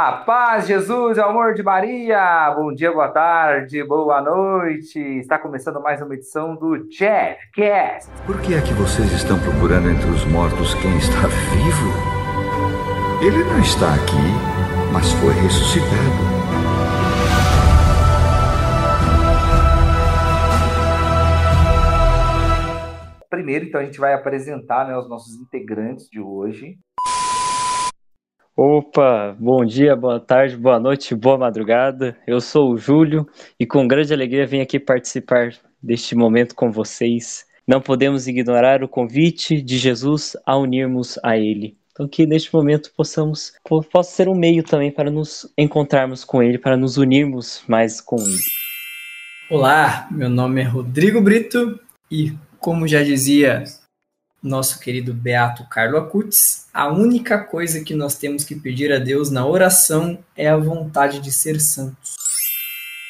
A paz, Jesus, o amor de Maria. Bom dia, boa tarde, boa noite. Está começando mais uma edição do Jeffcast. Por que é que vocês estão procurando entre os mortos quem está vivo? Ele não está aqui, mas foi ressuscitado. Primeiro, então, a gente vai apresentar né, os nossos integrantes de hoje. Opa, bom dia, boa tarde, boa noite, boa madrugada. Eu sou o Júlio e com grande alegria vim aqui participar deste momento com vocês. Não podemos ignorar o convite de Jesus a unirmos a Ele. Então que neste momento possamos possa ser um meio também para nos encontrarmos com Ele, para nos unirmos mais com Ele. Olá, meu nome é Rodrigo Brito e como já dizia nosso querido Beato Carlo Acutis, a única coisa que nós temos que pedir a Deus na oração é a vontade de ser santos.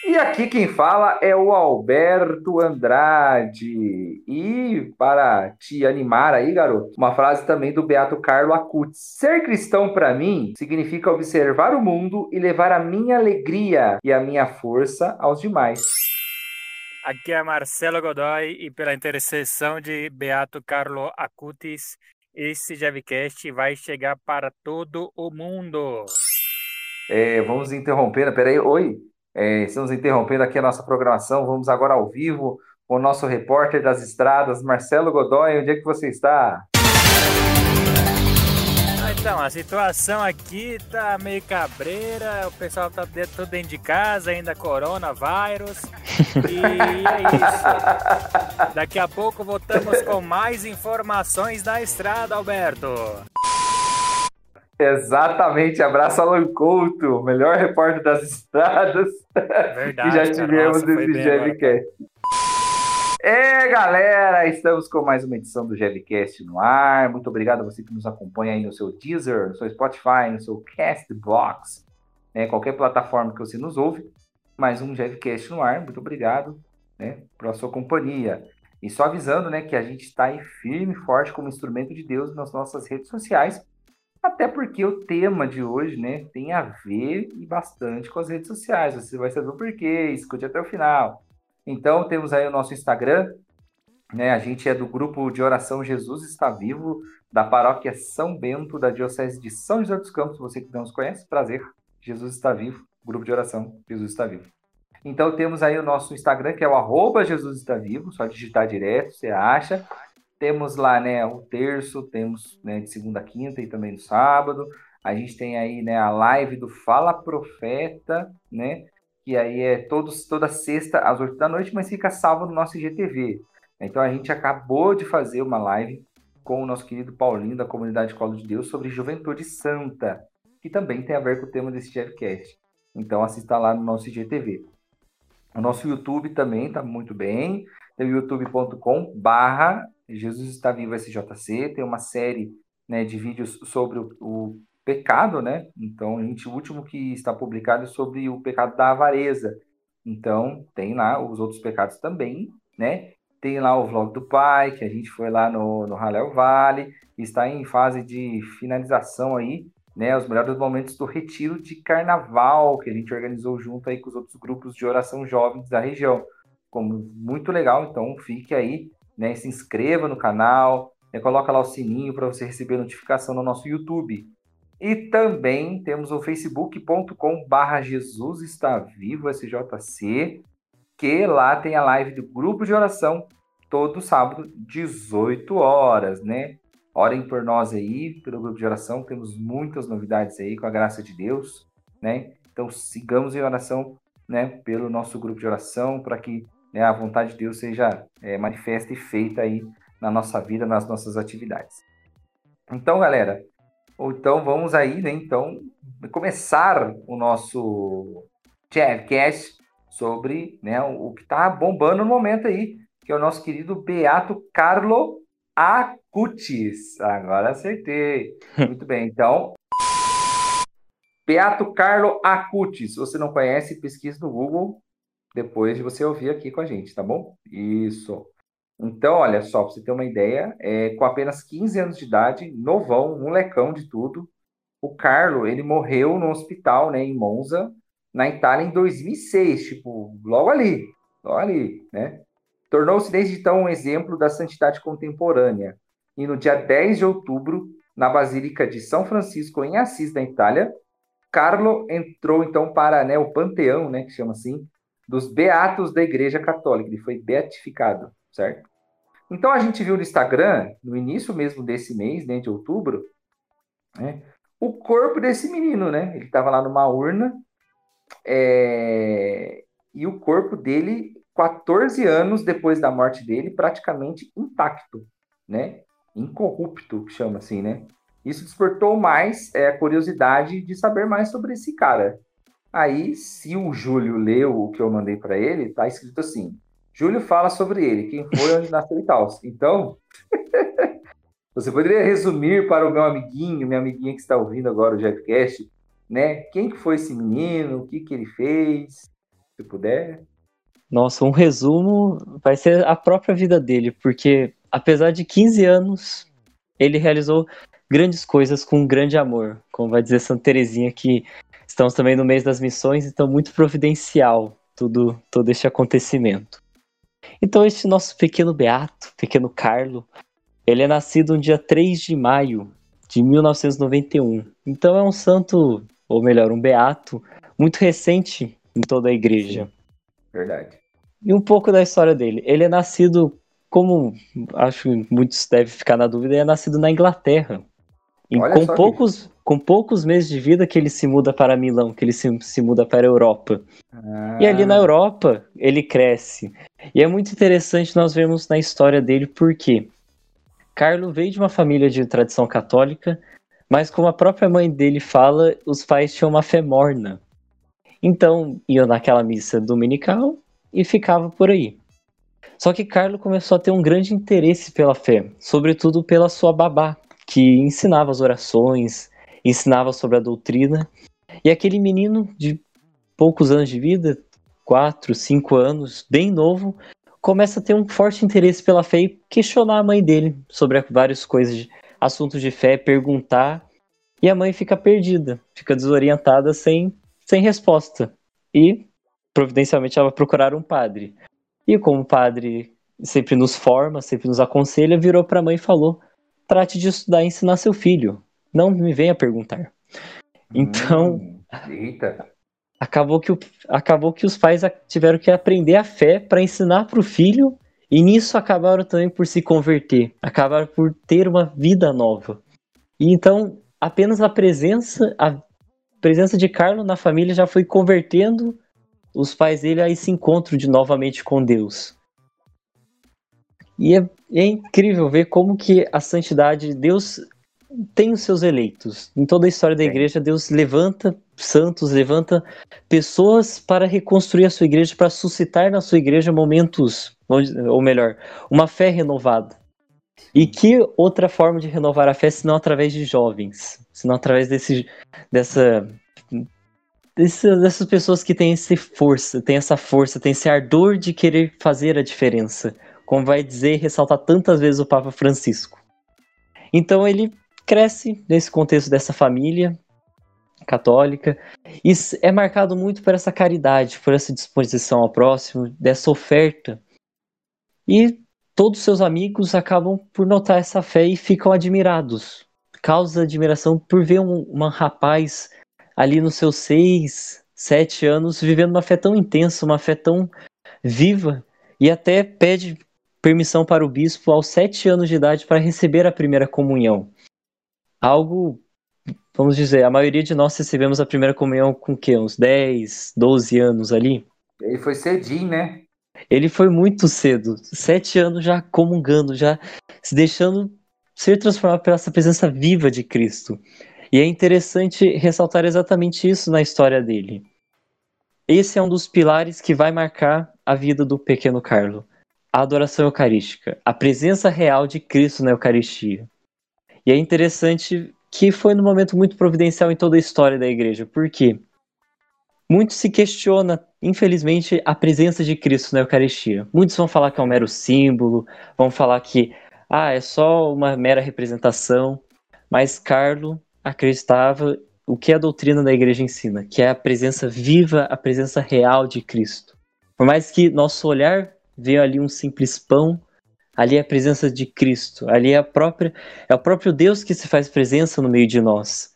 E aqui quem fala é o Alberto Andrade. E para te animar aí, garoto, uma frase também do Beato Carlo Acutis. Ser cristão para mim significa observar o mundo e levar a minha alegria e a minha força aos demais. Aqui é Marcelo Godoy e pela intercessão de Beato Carlo Acutis, esse Javcast vai chegar para todo o mundo. É, vamos interrompendo, peraí, oi, é, estamos interrompendo aqui a nossa programação, vamos agora ao vivo com o nosso repórter das estradas, Marcelo Godoy, onde é que você está? Então, a situação aqui tá meio cabreira, o pessoal tá dentro, tudo dentro de casa, ainda coronavírus. E é isso. Daqui a pouco voltamos com mais informações da estrada, Alberto. Exatamente, abraço Alan Couto, melhor repórter das estradas Verdade, que já tivemos nesse GMCast. É, galera, estamos com mais uma edição do GevCast no ar. Muito obrigado a você que nos acompanha aí no seu Deezer, no seu Spotify, no seu Castbox, né, qualquer plataforma que você nos ouve. Mais um GevCast no ar. Muito obrigado né, pela sua companhia. E só avisando né, que a gente está aí firme e forte como instrumento de Deus nas nossas redes sociais. Até porque o tema de hoje né, tem a ver bastante com as redes sociais. Você vai saber o porquê, escute até o final. Então, temos aí o nosso Instagram, né? A gente é do grupo de oração Jesus Está Vivo, da paróquia São Bento, da Diocese de São José dos Campos. Você que não nos conhece, prazer. Jesus está vivo, grupo de oração Jesus está vivo. Então temos aí o nosso Instagram, que é o Jesus está vivo, só digitar direto, você acha. Temos lá, né, o terço, temos né, de segunda a quinta e também no sábado. A gente tem aí, né, a live do Fala Profeta, né, que aí é todos, toda sexta às 8 da noite, mas fica salvo no nosso IGTV. Então a gente acabou de fazer uma live com o nosso querido Paulinho da comunidade Colo de Deus sobre Juventude Santa, que também tem a ver com o tema desse Jeffcast. Então assista lá no nosso IGTV. O nosso YouTube também está muito bem. Tem youtube.com barra Jesus está vivo SJC. Tem uma série né, de vídeos sobre o, o pecado, né? Então, gente, o último que está publicado é sobre o pecado da avareza. Então, tem lá os outros pecados também, né? Tem lá o vlog do pai, que a gente foi lá no, no Halel Vale, está em fase de finalização aí, né? Os melhores momentos do retiro de carnaval, que a gente organizou junto aí com os outros grupos de oração jovens da região. Como muito legal, então fique aí, né? Se inscreva no canal, né? coloca lá o sininho para você receber notificação no nosso YouTube. E também temos o facebook.com barra Jesus está vivo SJC, que lá tem a live do grupo de oração todo sábado, 18 horas, né? Orem por nós aí, pelo grupo de oração, temos muitas novidades aí, com a graça de Deus, né? Então sigamos em oração, né, pelo nosso grupo de oração, para que né, a vontade de Deus seja é, manifesta e feita aí na nossa vida, nas nossas atividades. Então, galera, então vamos aí, né? Então, começar o nosso Chavcast sobre né, o, que está bombando no momento aí, que é o nosso querido Beato Carlo Acutis. Agora acertei. Muito bem, então. Beato Carlo Acutis. Se você não conhece, pesquise no Google depois de você ouvir aqui com a gente, tá bom? Isso. Então, olha só, para você ter uma ideia, é, com apenas 15 anos de idade, novão, molecão de tudo, o Carlo, ele morreu no hospital, né, em Monza, na Itália, em 2006, tipo, logo ali, logo ali, né? Tornou-se desde então um exemplo da santidade contemporânea. E no dia 10 de outubro, na Basílica de São Francisco, em Assis, na Itália, Carlo entrou então para né, o panteão, né, que chama assim, dos beatos da Igreja Católica. Ele foi beatificado, certo? Então a gente viu no Instagram, no início mesmo desse mês, né, de outubro, né, o corpo desse menino, né? Ele estava lá numa urna é... e o corpo dele, 14 anos depois da morte dele, praticamente intacto, né? Incorrupto, chama assim, né? Isso despertou mais é, a curiosidade de saber mais sobre esse cara. Aí, se o Júlio leu o que eu mandei para ele, tá escrito assim: Júlio fala sobre ele, quem foi, onde nasceu e tal. Então, você poderia resumir para o meu amiguinho, minha amiguinha que está ouvindo agora o Jeffcast, né? Quem que foi esse menino, o que que ele fez, se puder. Nossa, um resumo vai ser a própria vida dele, porque apesar de 15 anos, ele realizou grandes coisas com grande amor, como vai dizer Santa Terezinha que estamos também no mês das missões, então muito providencial tudo todo este acontecimento. Então, esse nosso pequeno Beato, pequeno Carlo, ele é nascido no dia 3 de maio de 1991. Então, é um santo, ou melhor, um Beato, muito recente em toda a igreja. Verdade. E um pouco da história dele. Ele é nascido, como acho que muitos devem ficar na dúvida, ele é nascido na Inglaterra. E com poucos, com poucos meses de vida que ele se muda para Milão, que ele se, se muda para a Europa. Ah. E ali na ah. Europa, ele cresce. E é muito interessante nós vermos na história dele porque Carlo veio de uma família de tradição católica, mas como a própria mãe dele fala, os pais tinham uma fé morna. Então, iam naquela missa dominical e ficava por aí. Só que Carlo começou a ter um grande interesse pela fé, sobretudo pela sua babá, que ensinava as orações, ensinava sobre a doutrina. E aquele menino de poucos anos de vida, quatro, cinco anos, bem novo, começa a ter um forte interesse pela fé e questionar a mãe dele sobre várias coisas, assuntos de fé, perguntar. E a mãe fica perdida, fica desorientada, sem, sem resposta. E, providencialmente, ela vai procurar um padre. E como o padre sempre nos forma, sempre nos aconselha, virou para a mãe e falou: trate de estudar e ensinar seu filho. Não me venha perguntar. Então. Hum, eita. Acabou que, o, acabou que os pais tiveram que aprender a fé para ensinar para o filho, e nisso acabaram também por se converter, acabaram por ter uma vida nova. E então, apenas a presença, a presença de Carlos na família já foi convertendo os pais dele a esse encontro de novamente com Deus. E é, é incrível ver como que a santidade, Deus tem os seus eleitos. Em toda a história da igreja, Deus levanta santos, levanta pessoas para reconstruir a sua igreja, para suscitar na sua igreja momentos, ou melhor, uma fé renovada. E que outra forma de renovar a fé senão através de jovens, senão através desse, dessa, desse, dessas pessoas que têm essa força, têm essa força, têm esse ardor de querer fazer a diferença, como vai dizer e ressaltar tantas vezes o Papa Francisco. Então ele cresce nesse contexto dessa família católica e é marcado muito por essa caridade, por essa disposição ao próximo, dessa oferta. E todos seus amigos acabam por notar essa fé e ficam admirados. Causa admiração por ver um, um rapaz ali nos seus seis, sete anos vivendo uma fé tão intensa, uma fé tão viva e até pede permissão para o bispo aos sete anos de idade para receber a primeira comunhão algo, vamos dizer, a maioria de nós recebemos a primeira comunhão com que uns 10, 12 anos ali. Ele foi cedinho, né? Ele foi muito cedo, sete anos já comungando, já se deixando ser transformado pela essa presença viva de Cristo. E é interessante ressaltar exatamente isso na história dele. Esse é um dos pilares que vai marcar a vida do pequeno Carlo. A adoração eucarística, a presença real de Cristo na Eucaristia. E é interessante que foi num momento muito providencial em toda a história da igreja, porque muito se questiona, infelizmente, a presença de Cristo na Eucaristia. Muitos vão falar que é um mero símbolo, vão falar que ah, é só uma mera representação, mas Carlo acreditava o que a doutrina da igreja ensina, que é a presença viva, a presença real de Cristo. Por mais que nosso olhar veja ali um simples pão, ali é a presença de Cristo, ali é a própria é o próprio Deus que se faz presença no meio de nós.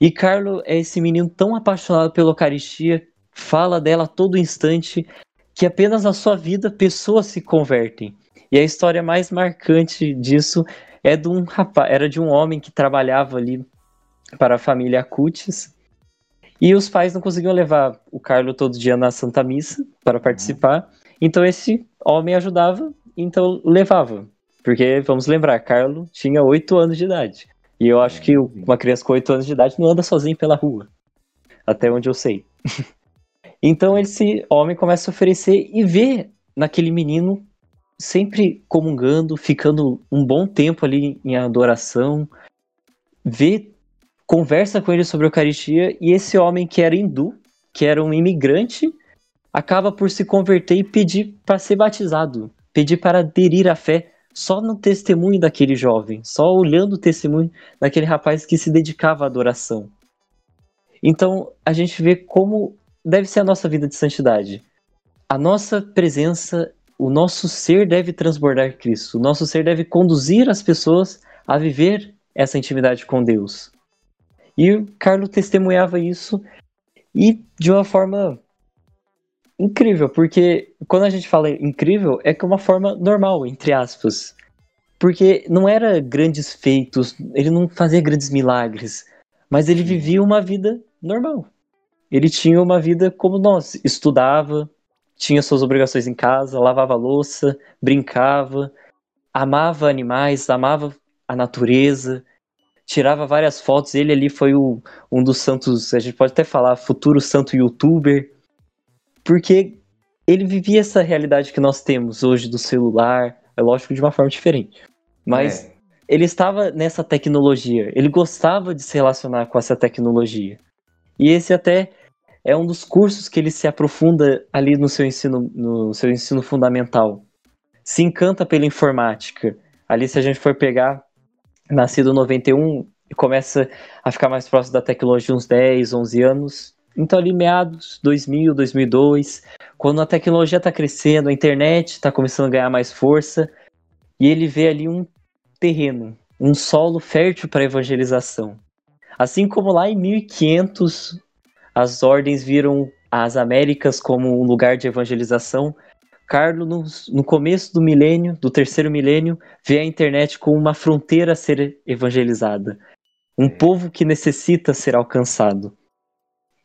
E Carlo é esse menino tão apaixonado pela Eucaristia, fala dela a todo instante, que apenas na sua vida pessoas se convertem. E a história mais marcante disso é de um rapaz, era de um homem que trabalhava ali para a família Acutis. E os pais não conseguiam levar o Carlo todo dia na Santa Missa para participar. Então esse homem ajudava, então levava. Porque, vamos lembrar, Carlo tinha oito anos de idade. E eu acho que uma criança com oito anos de idade não anda sozinho pela rua. Até onde eu sei. então esse homem começa a oferecer e vê naquele menino sempre comungando, ficando um bom tempo ali em adoração, vê, conversa com ele sobre a Eucaristia e esse homem que era hindu, que era um imigrante, acaba por se converter e pedir para ser batizado, pedir para aderir à fé só no testemunho daquele jovem, só olhando o testemunho daquele rapaz que se dedicava à adoração. Então a gente vê como deve ser a nossa vida de santidade. A nossa presença o nosso ser deve transbordar Cristo, o nosso ser deve conduzir as pessoas a viver essa intimidade com Deus. E Carlos testemunhava isso e de uma forma incrível, porque quando a gente fala incrível, é que é uma forma normal, entre aspas. Porque não era grandes feitos, ele não fazia grandes milagres, mas ele vivia uma vida normal. Ele tinha uma vida como nós, estudava, tinha suas obrigações em casa, lavava louça, brincava, amava animais, amava a natureza, tirava várias fotos. Ele ali foi o, um dos santos, a gente pode até falar, futuro santo youtuber, porque ele vivia essa realidade que nós temos hoje do celular, é lógico de uma forma diferente, mas é. ele estava nessa tecnologia, ele gostava de se relacionar com essa tecnologia. E esse até é um dos cursos que ele se aprofunda ali no seu ensino, no seu ensino fundamental. Se encanta pela informática. Ali, se a gente for pegar, nascido em 91, e começa a ficar mais próximo da tecnologia uns 10, 11 anos. Então, ali meados 2000, 2002, quando a tecnologia está crescendo, a internet está começando a ganhar mais força, e ele vê ali um terreno, um solo fértil para evangelização. Assim como lá em 1500, as ordens viram as Américas como um lugar de evangelização. Carlo, no, no, começo do milênio, do terceiro milênio, vê a internet como uma fronteira a ser evangelizada, um povo que necessita ser alcançado.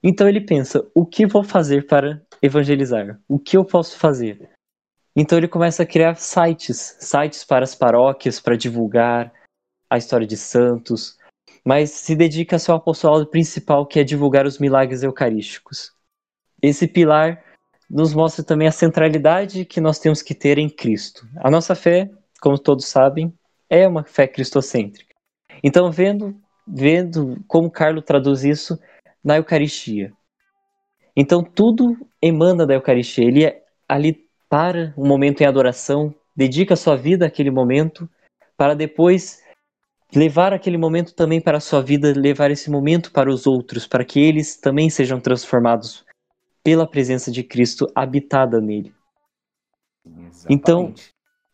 Então ele pensa: o que vou fazer para evangelizar? O que eu posso fazer? Então ele começa a criar sites, sites para as paróquias, para divulgar a história de santos, mas se dedica ao seu apostolado principal, que é divulgar os milagres eucarísticos. Esse pilar nos mostra também a centralidade que nós temos que ter em Cristo. A nossa fé, como todos sabem, é uma fé cristocêntrica. Então, vendo, vendo como Carlos traduz isso na Eucaristia. Então, tudo emana da Eucaristia. Ele é ali para um momento em adoração, dedica sua vida àquele momento, para depois levar aquele momento também para a sua vida, levar esse momento para os outros, para que eles também sejam transformados pela presença de Cristo habitada nele. Exatamente. Então,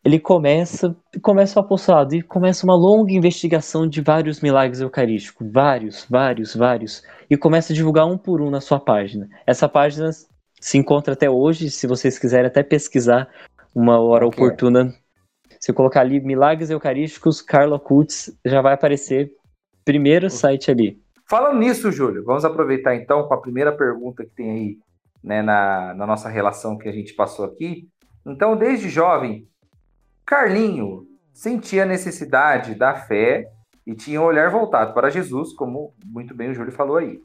ele começa, começa o apostolado e começa uma longa investigação de vários milagres eucarísticos, vários, vários, vários, e começa a divulgar um por um na sua página. Essa página se encontra até hoje, se vocês quiserem até pesquisar uma hora okay. oportuna se colocar ali Milagres Eucarísticos, Carla Kutz, já vai aparecer primeiro site ali. Falando nisso, Júlio, vamos aproveitar então com a primeira pergunta que tem aí né, na, na nossa relação que a gente passou aqui. Então, desde jovem, Carlinho sentia a necessidade da fé e tinha o um olhar voltado para Jesus, como muito bem o Júlio falou aí.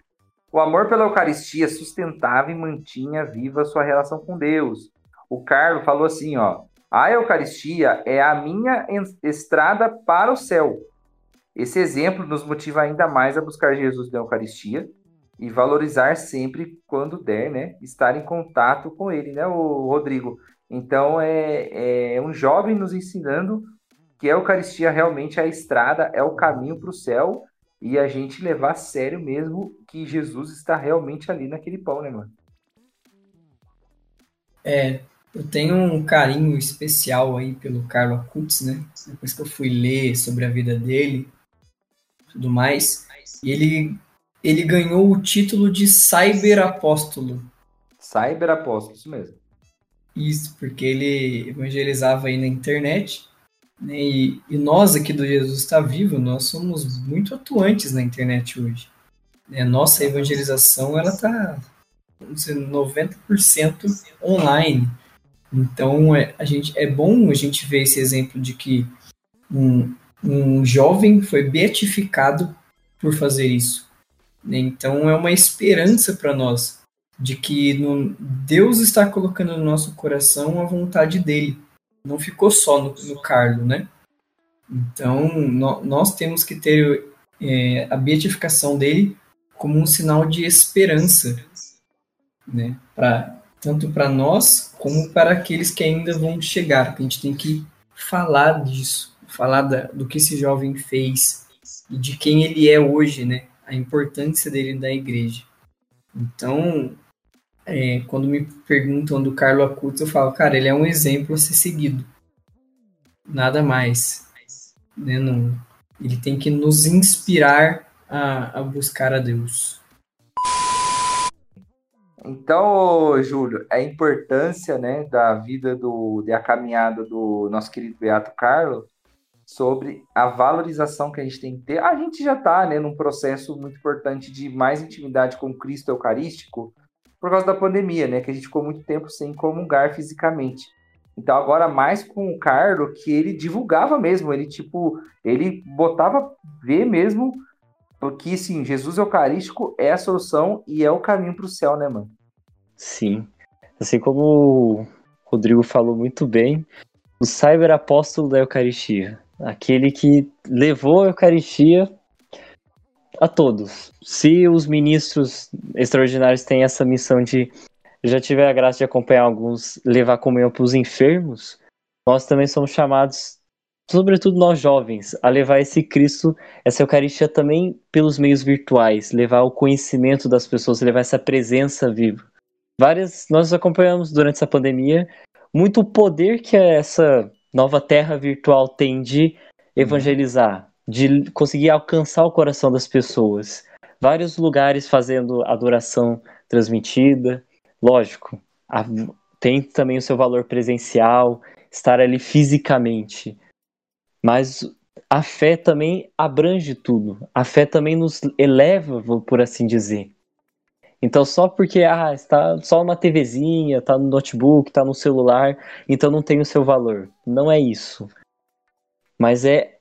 O amor pela Eucaristia sustentava e mantinha viva sua relação com Deus. O Carlos falou assim, ó, a Eucaristia é a minha estrada para o céu. Esse exemplo nos motiva ainda mais a buscar Jesus na Eucaristia e valorizar sempre, quando der, né, estar em contato com Ele, né, o Rodrigo? Então, é, é um jovem nos ensinando que a Eucaristia realmente é a estrada, é o caminho para o céu e a gente levar a sério mesmo que Jesus está realmente ali naquele pão, né, mano? É, eu tenho um carinho especial aí pelo Carlo Acutis, né? Depois que eu fui ler sobre a vida dele, tudo mais, e ele ele ganhou o título de Cyber Apóstolo. Cyber Apóstolo, isso mesmo. Isso, porque ele evangelizava aí na internet, né? E, e nós aqui do Jesus está vivo, nós somos muito atuantes na internet hoje. Né? Nossa evangelização ela está 90% online. Então é, a gente, é bom a gente ver esse exemplo de que um, um jovem foi beatificado por fazer isso. Né? Então é uma esperança para nós de que no, Deus está colocando no nosso coração a vontade dele. Não ficou só no, no né? Então no, nós temos que ter é, a beatificação dele como um sinal de esperança, né? Pra, tanto para nós como para aqueles que ainda vão chegar. A gente tem que falar disso, falar da, do que esse jovem fez e de quem ele é hoje, né? A importância dele da igreja. Então, é, quando me perguntam do Carlo Acutis, eu falo, cara, ele é um exemplo a ser seguido. Nada mais. Né? Não, ele tem que nos inspirar a, a buscar a Deus. Então, Júlio, a importância né, da vida do, da caminhada do nosso querido Beato Carlos sobre a valorização que a gente tem que ter. A gente já está né, num processo muito importante de mais intimidade com Cristo Eucarístico por causa da pandemia, né? Que a gente ficou muito tempo sem comungar fisicamente. Então agora mais com o Carlos, que ele divulgava mesmo, ele tipo, ele botava ver mesmo porque, sim, Jesus Eucarístico é a solução e é o caminho para o céu, né, mano? Sim. Assim como o Rodrigo falou muito bem, o cyber apóstolo da Eucaristia. Aquele que levou a Eucaristia a todos. Se os ministros extraordinários têm essa missão de já tiver a graça de acompanhar alguns, levar comunhão para os enfermos, nós também somos chamados sobretudo nós jovens, a levar esse Cristo, essa Eucaristia também pelos meios virtuais, levar o conhecimento das pessoas, levar essa presença viva. Várias, nós acompanhamos durante essa pandemia muito o poder que essa nova terra virtual tem de evangelizar, de conseguir alcançar o coração das pessoas. Vários lugares fazendo adoração transmitida, lógico, tem também o seu valor presencial, estar ali fisicamente mas a fé também abrange tudo. A fé também nos eleva, por assim dizer. Então, só porque ah, está só uma TVzinha, está no notebook, está no celular, então não tem o seu valor. Não é isso. Mas é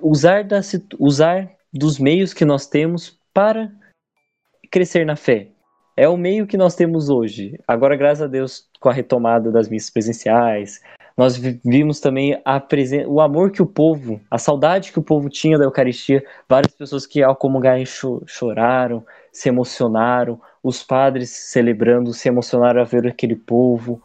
usar, da, usar dos meios que nós temos para crescer na fé. É o meio que nós temos hoje. Agora, graças a Deus, com a retomada das missas presenciais, nós vimos também o amor que o povo, a saudade que o povo tinha da Eucaristia. Várias pessoas que ao comungar cho choraram, se emocionaram, os padres celebrando se emocionaram a ver aquele povo.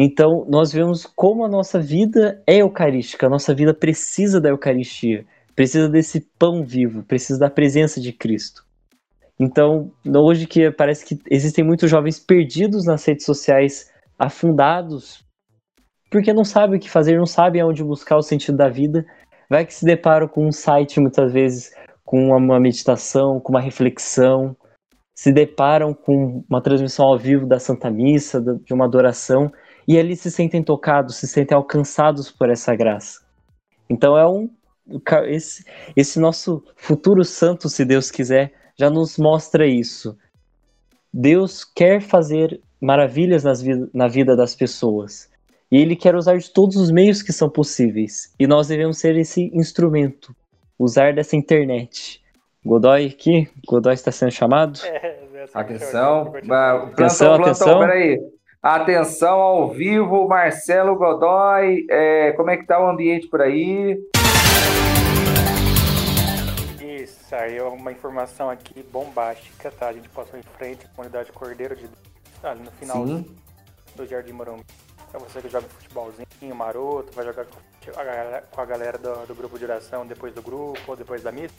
Então, nós vemos como a nossa vida é eucarística, a nossa vida precisa da Eucaristia, precisa desse pão vivo, precisa da presença de Cristo. Então, hoje que parece que existem muitos jovens perdidos nas redes sociais, afundados porque não sabe o que fazer, não sabe aonde buscar o sentido da vida. Vai que se deparam com um site muitas vezes com uma meditação, com uma reflexão, se deparam com uma transmissão ao vivo da Santa Missa, de uma adoração, e ali se sentem tocados, se sentem alcançados por essa graça. Então é um esse, esse nosso futuro santo, se Deus quiser, já nos mostra isso. Deus quer fazer maravilhas nas, na vida das pessoas. E ele quer usar de todos os meios que são possíveis. E nós devemos ser esse instrumento, usar dessa internet. Godoy aqui, Godoy está sendo chamado. É, atenção, plantão, atenção, plantão, atenção. Peraí. Atenção ao vivo, Marcelo Godoy. É, como é que tá o ambiente por aí? Isso aí é uma informação aqui bombástica, tá? A gente passou em frente à comunidade Cordeiro de tá ali no final Sim. do Jardim Morumbi. É você que joga futebolzinho maroto, vai jogar com a galera, com a galera do, do, grupo de oração depois do grupo ou depois da missa.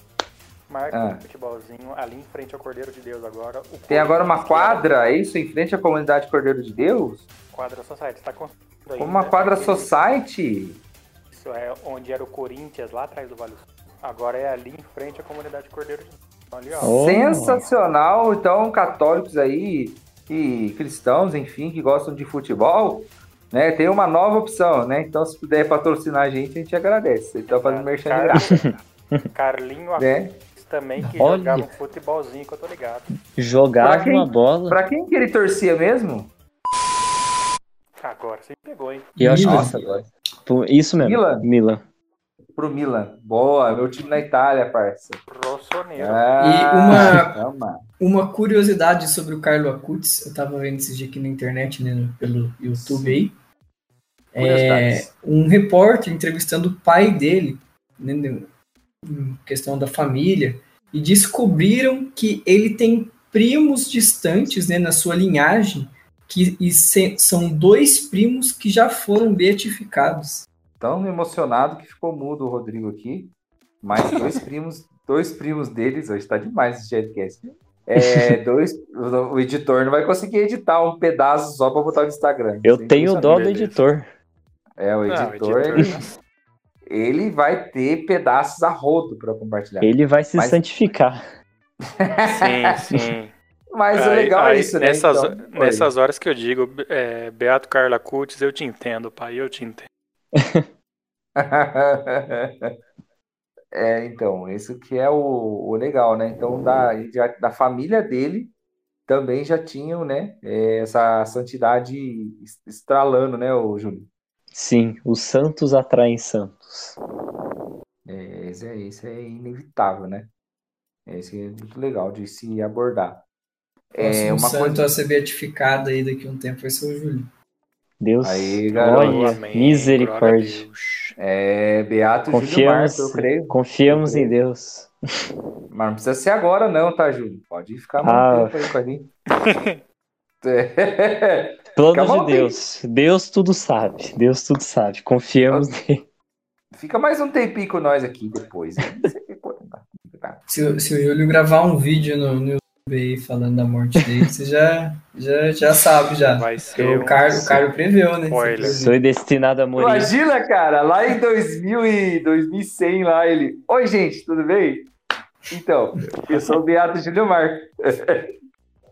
Marca ah. um futebolzinho ali em frente ao Cordeiro de Deus agora. Tem agora uma quadra, é isso? Em frente à comunidade Cordeiro de Deus? Quadra Society, tá com Uma quadra Society? Isso é onde era o Corinthians, lá atrás do Vale Agora é ali em frente à comunidade Cordeiro de Deus. Ali, ó. Sensacional! Então, católicos aí e cristãos, enfim, que gostam de futebol, né? Tem uma nova opção, né? Então, se puder patrocinar a gente, a gente agradece. Então, fazendo merchan graça. Carlinho né? Também, que Olha. jogava um futebolzinho, que eu tô ligado. Jogava quem, uma bola. Pra quem que ele torcia mesmo? Agora você pegou, hein? E eu acho Nossa, agora. Isso mesmo. Milan. Milan. Pro Milan. Boa, meu time na Itália, parça. Rossoneiro. Ah, e uma, uma curiosidade sobre o Carlo Acutis, eu tava vendo esse dia aqui na internet, né, pelo YouTube aí. É, um repórter entrevistando o pai dele, né, questão da família, e descobriram que ele tem primos distantes né, na sua linhagem, que e se, são dois primos que já foram beatificados. Tão emocionado que ficou mudo o Rodrigo aqui, mas dois primos, dois primos deles, hoje está demais esse podcast. É, dois, o editor não vai conseguir editar um pedaço só para botar no Instagram. Eu tenho dó do editor. É, o editor, não, o editor... Ele, ele vai ter pedaços a rodo para compartilhar. Ele vai se Mas... santificar. Sim, sim. Mas é legal aí, isso, né? Nessas, então, nessas horas que eu digo, é, Beato Carla Cutis, eu te entendo, pai, eu te entendo. é, então, isso que é o, o legal, né? Então, da, da família dele também já tinham, né, é, essa santidade estralando, né, o Júlio? Sim, os santos atraem santos. É, isso, é, isso é inevitável, né? Isso é muito legal de se abordar. É, uma santo coisa... a ser beatificado aí daqui a um tempo vai ser o Júlio. Deus, aí, olha, misericórdia. É, Beato confiamos, Júlio Marco, eu creio. Confiamos em Deus. Mas não precisa ser agora não, tá, Júlio? Pode ficar muito ah. tempo aí com a gente. Plano de Deus. Deus tudo sabe. Deus tudo sabe. Confiamos nele. Fica mais um tempinho com nós aqui depois. se, se o Júlio gravar um vídeo no, no YouTube aí falando da morte dele, você já, já, já sabe já. Vai ser o, Carlos, o Carlos preveu, né? Sou destinado a morrer. Imagina, cara, lá em 2000 e 2100, lá ele... Oi, gente, tudo bem? Então, eu sou o Beato Júlio Marco.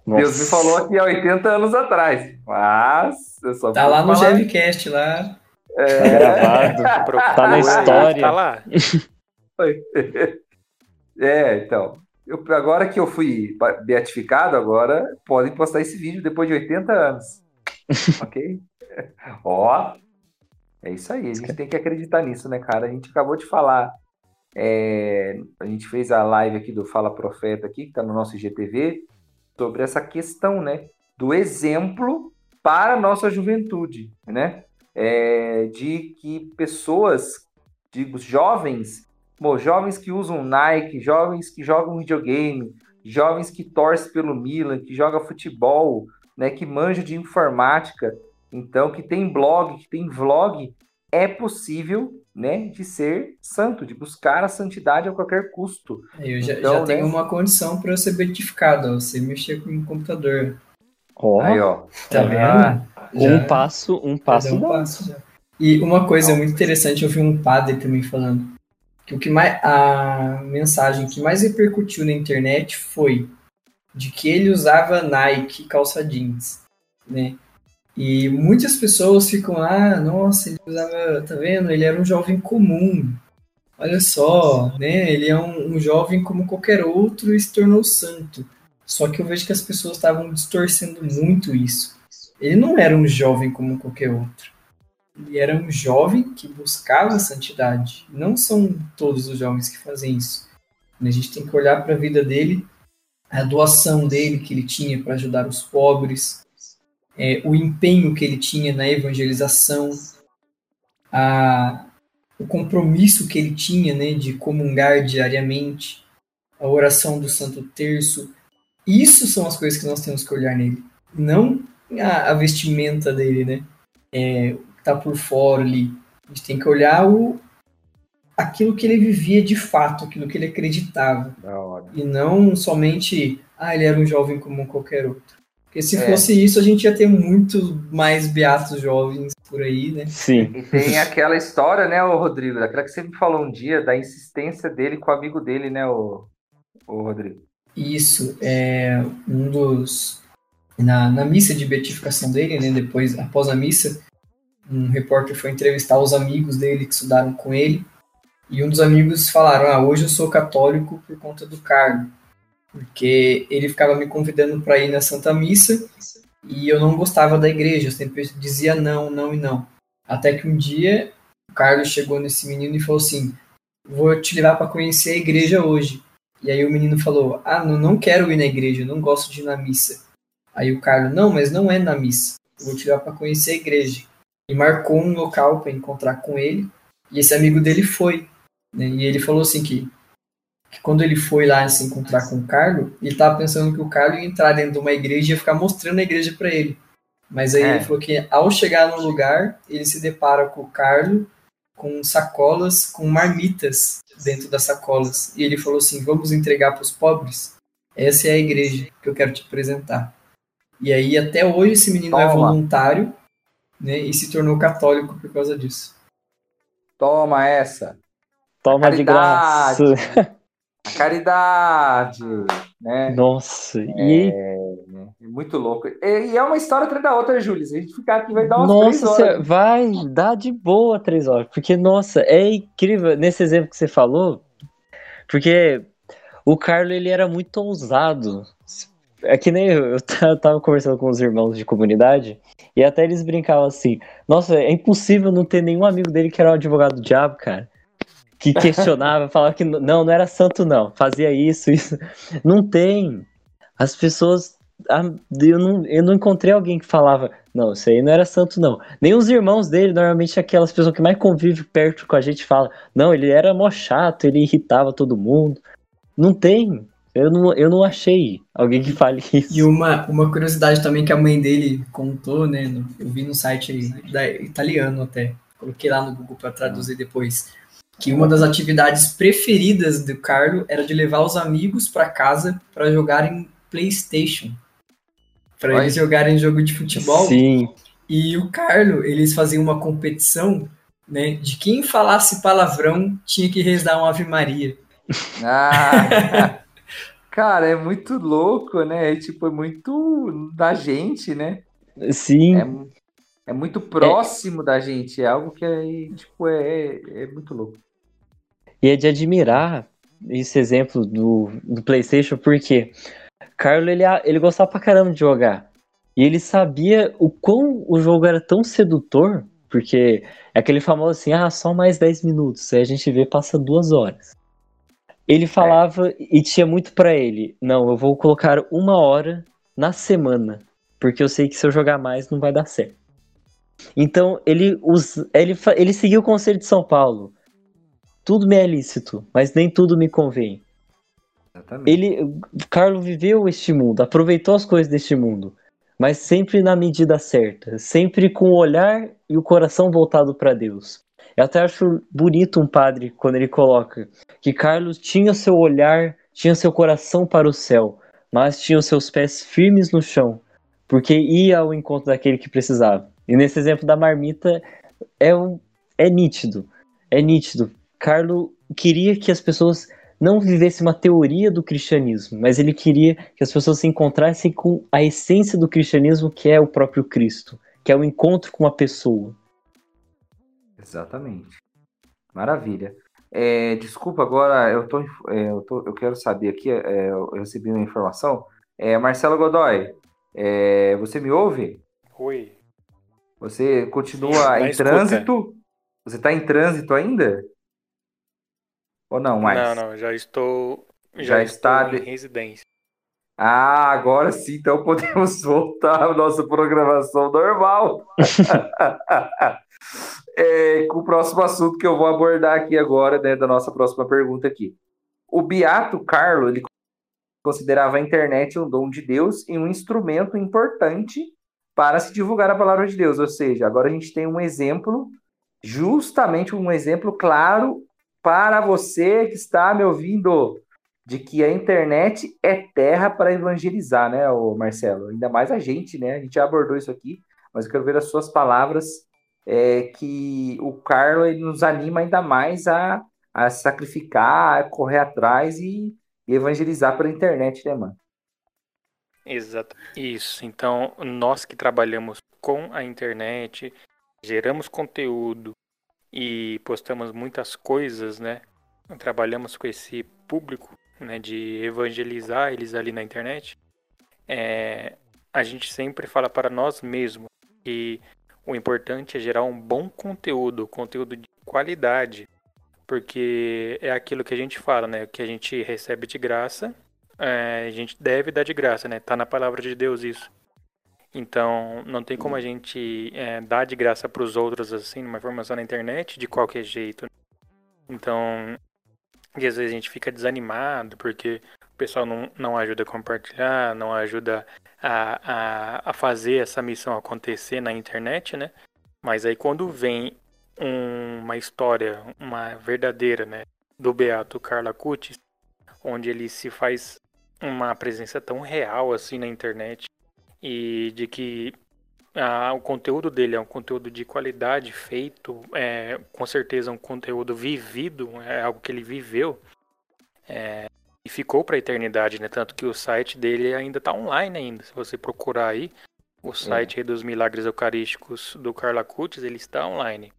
Nossa. Deus me falou aqui há 80 anos atrás. Mas eu só Tá lá no Gemcast lá. É... Tá gravado. tá na história. Tá lá. É, então. Eu, agora que eu fui beatificado, agora podem postar esse vídeo depois de 80 anos. ok? Ó. É isso aí, a gente tem que acreditar nisso, né, cara? A gente acabou de falar. É, a gente fez a live aqui do Fala Profeta aqui, que tá no nosso IGTV sobre essa questão, né, do exemplo para a nossa juventude, né, é, de que pessoas, digo, jovens, bom, jovens que usam Nike, jovens que jogam videogame, jovens que torcem pelo Milan, que joga futebol, né, que manja de informática, então que tem blog, que tem vlog, é possível né, de ser santo, de buscar a santidade a qualquer custo. Eu já, então, já tenho né? uma condição para ser beatificado, você mexer com o computador. Oh, Aí, ó. Tá vendo? Um passo, um passo. Um passo e uma coisa muito interessante, eu vi um padre também falando que o que mais a mensagem que mais repercutiu na internet foi de que ele usava Nike calça jeans, né? E muitas pessoas ficam ah, nossa, ele usava, tá vendo? Ele era um jovem comum. Olha só, né? Ele é um, um jovem como qualquer outro e se tornou santo. Só que eu vejo que as pessoas estavam distorcendo muito isso. Ele não era um jovem como qualquer outro. Ele era um jovem que buscava a santidade. Não são todos os jovens que fazem isso. A gente tem que olhar para a vida dele, a doação dele que ele tinha para ajudar os pobres, é, o empenho que ele tinha na evangelização, a, o compromisso que ele tinha né, de comungar diariamente, a oração do Santo Terço. Isso são as coisas que nós temos que olhar nele, não a, a vestimenta dele, né? É, tá por fora ali. A gente tem que olhar o, aquilo que ele vivia de fato, aquilo que ele acreditava. E não somente, ah, ele era um jovem como qualquer outro. Porque se é. fosse isso, a gente ia ter muito mais beatos jovens por aí, né? Sim. E tem aquela história, né, o Rodrigo, daquela que você me falou um dia, da insistência dele com o amigo dele, né, o, o Rodrigo. Isso, é um dos... Na, na missa de beatificação dele, né, depois, após a missa, um repórter foi entrevistar os amigos dele que estudaram com ele, e um dos amigos falaram, ah, hoje eu sou católico por conta do cargo porque ele ficava me convidando para ir na Santa Missa e eu não gostava da igreja, eu sempre dizia não, não e não. Até que um dia o Carlos chegou nesse menino e falou assim: Vou te levar para conhecer a igreja hoje. E aí o menino falou: Ah, não, não quero ir na igreja, não gosto de ir na missa. Aí o Carlos: Não, mas não é na missa, vou te levar para conhecer a igreja. E marcou um local para encontrar com ele. E esse amigo dele foi. Né? E ele falou assim que que quando ele foi lá se encontrar com o Carlo, ele estava pensando que o Carlo ia entrar dentro de uma igreja e ia ficar mostrando a igreja para ele. Mas aí é. ele falou que ao chegar no lugar, ele se depara com o Carlo com sacolas com marmitas dentro das sacolas. E ele falou assim: "Vamos entregar para os pobres? Essa é a igreja que eu quero te apresentar". E aí até hoje esse menino é Toma. é voluntário, né, e se tornou católico por causa disso. Toma essa. Toma de graça. A caridade, né? Nossa, e... É, é muito louco. E, e, é uma história atrás da outra, Júlia. Se a gente ficar aqui, vai dar umas nossa, três horas. Vai dar de boa três horas. Porque, nossa, é incrível. Nesse exemplo que você falou, porque o Carlos, ele era muito ousado. É que nem eu, eu tava conversando com os irmãos de comunidade, e até eles brincavam assim, nossa, é impossível não ter nenhum amigo dele que era um advogado do diabo, cara que questionava, falava que não, não era santo, não, fazia isso, isso. Não tem. As pessoas. Eu não, eu não encontrei alguém que falava, não, isso aí não era santo, não. Nem os irmãos dele, normalmente aquelas pessoas que mais convivem perto com a gente, fala, não, ele era mó chato, ele irritava todo mundo. Não tem. Eu não, eu não achei alguém que fale isso. E uma, uma curiosidade também que a mãe dele contou, né? eu vi no site aí, da, italiano até. Coloquei lá no Google para traduzir depois que uma das atividades preferidas do Carlo era de levar os amigos para casa para jogarem PlayStation. Para eles jogarem jogo de futebol. Sim. E o Carlo, eles faziam uma competição, né, de quem falasse palavrão tinha que rezar uma Ave Maria. Ah, cara, é muito louco, né? É, tipo, é muito da gente, né? Sim. É, é muito próximo é. da gente, é algo que é, tipo, é, é muito louco. E é de admirar esse exemplo do, do PlayStation, porque Carlos ele, ele gostava pra caramba de jogar. E ele sabia o quão o jogo era tão sedutor, porque é aquele famoso assim, ah, só mais 10 minutos. Aí a gente vê, passa duas horas. Ele é. falava é. e tinha muito para ele, não, eu vou colocar uma hora na semana, porque eu sei que se eu jogar mais não vai dar certo. Então ele, usa, ele, ele seguiu o conselho de São Paulo tudo me é lícito, mas nem tudo me convém. Exatamente. Ele, Carlos viveu este mundo, aproveitou as coisas deste mundo, mas sempre na medida certa, sempre com o olhar e o coração voltado para Deus. Eu até acho bonito um padre quando ele coloca que Carlos tinha seu olhar, tinha seu coração para o céu, mas tinha os seus pés firmes no chão, porque ia ao encontro daquele que precisava. E nesse exemplo da marmita é, um, é nítido, é nítido. Carlo queria que as pessoas não vivessem uma teoria do cristianismo, mas ele queria que as pessoas se encontrassem com a essência do cristianismo, que é o próprio Cristo, que é o encontro com uma pessoa. Exatamente. Maravilha. É, desculpa, agora eu, tô, é, eu, tô, eu quero saber aqui, é, eu recebi uma informação. É, Marcelo Godoy, é, você me ouve? Oi. Você continua em trânsito? Você está em trânsito ainda? Ou não mais? Não, não, já estou. Já, já está de... em residência. Ah, agora sim, então podemos voltar à nossa programação normal. é, com o próximo assunto que eu vou abordar aqui agora, né, da nossa próxima pergunta aqui. O Beato Carlo, ele considerava a internet um dom de Deus e um instrumento importante para se divulgar a palavra de Deus. Ou seja, agora a gente tem um exemplo, justamente um exemplo claro para você que está me ouvindo de que a internet é terra para evangelizar, né, o Marcelo? Ainda mais a gente, né? A gente já abordou isso aqui, mas eu quero ver as suas palavras é, que o Carlos ele nos anima ainda mais a, a sacrificar, a correr atrás e, e evangelizar pela internet, né, mano? Exato. Isso. Então, nós que trabalhamos com a internet, geramos conteúdo e postamos muitas coisas, né? Trabalhamos com esse público, né? De evangelizar eles ali na internet. É, a gente sempre fala para nós mesmos que o importante é gerar um bom conteúdo, conteúdo de qualidade, porque é aquilo que a gente fala, né? Que a gente recebe de graça é, a gente deve dar de graça, né? Tá na palavra de Deus isso. Então, não tem como a gente é, dar de graça para os outros, assim, uma informação na internet de qualquer jeito. Então, às vezes a gente fica desanimado porque o pessoal não, não ajuda a compartilhar, não ajuda a, a, a fazer essa missão acontecer na internet, né? Mas aí quando vem um, uma história, uma verdadeira, né, do Beato Carla Cutis, onde ele se faz uma presença tão real assim na internet e de que ah, o conteúdo dele é um conteúdo de qualidade feito, é, com certeza um conteúdo vivido, é algo que ele viveu é, e ficou para a eternidade, né? Tanto que o site dele ainda está online ainda. Se você procurar aí, o site dos Milagres Eucarísticos do Carla Cutis, ele está online.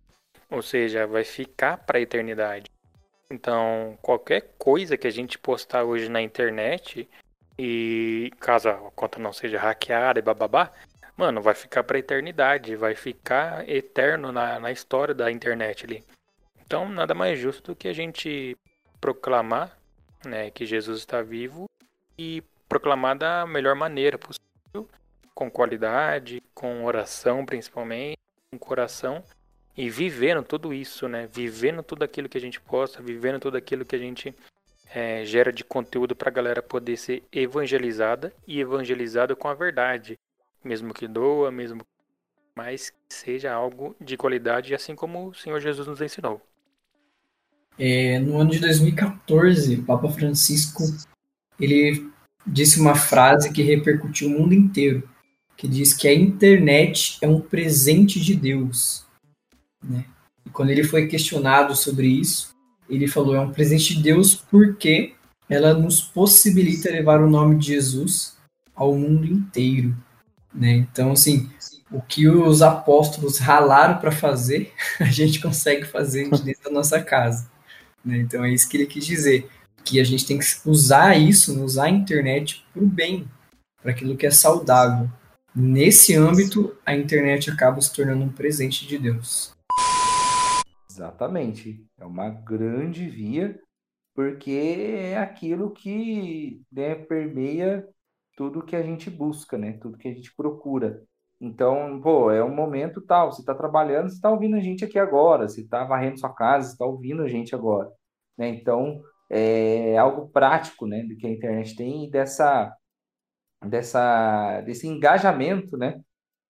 Ou seja, vai ficar para a eternidade. Então, qualquer coisa que a gente postar hoje na internet, e caso a conta não seja hackeada e bababá, mano, vai ficar pra eternidade, vai ficar eterno na, na história da internet ali. Então, nada mais justo do que a gente proclamar né, que Jesus está vivo e proclamar da melhor maneira possível, com qualidade, com oração principalmente, com coração e vivendo tudo isso, né? Vivendo tudo aquilo que a gente posta, vivendo tudo aquilo que a gente é, gera de conteúdo para a galera poder ser evangelizada e evangelizada com a verdade, mesmo que doa, mesmo mas que seja algo de qualidade, assim como o Senhor Jesus nos ensinou. É, no ano de 2014, o Papa Francisco ele disse uma frase que repercutiu o mundo inteiro, que diz que a internet é um presente de Deus né? E quando ele foi questionado sobre isso, ele falou: é um presente de Deus porque ela nos possibilita levar o nome de Jesus ao mundo inteiro. Né? Então, assim, o que os apóstolos ralaram para fazer, a gente consegue fazer dentro da nossa casa. Né? Então, é isso que ele quis dizer. Que a gente tem que usar isso, usar a internet para o bem, para aquilo que é saudável. Nesse âmbito, a internet acaba se tornando um presente de Deus. Exatamente. É uma grande via, porque é aquilo que né, permeia tudo que a gente busca, né? Tudo que a gente procura. Então, pô, é um momento tal, você está trabalhando, você está ouvindo a gente aqui agora, você está varrendo sua casa, você está ouvindo a gente agora. Né? Então, é algo prático, né, do que a internet tem e dessa, dessa, desse engajamento, né,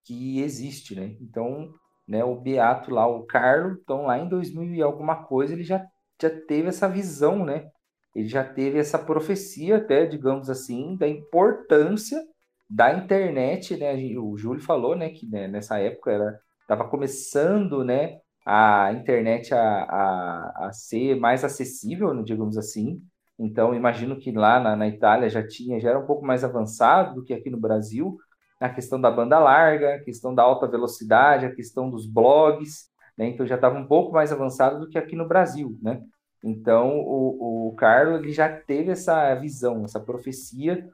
que existe, né? Então, né, o Beato lá, o Carlo, então lá em 2000 e alguma coisa, ele já, já teve essa visão, né? Ele já teve essa profecia até, digamos assim, da importância da internet, né? O Júlio falou, né, que né, nessa época era estava começando, né, a internet a, a, a ser mais acessível, né, digamos assim. Então, imagino que lá na, na Itália já tinha, já era um pouco mais avançado do que aqui no Brasil, a questão da banda larga, a questão da alta velocidade, a questão dos blogs, né? Então já estava um pouco mais avançado do que aqui no Brasil, né? Então o, o Carlos ele já teve essa visão, essa profecia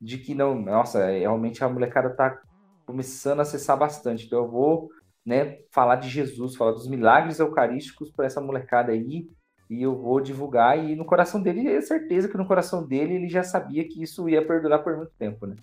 de que não, nossa, realmente a molecada está começando a acessar bastante. Então eu vou, né, falar de Jesus, falar dos milagres eucarísticos para essa molecada aí e eu vou divulgar e no coração dele, é certeza que no coração dele ele já sabia que isso ia perdurar por muito tempo, né?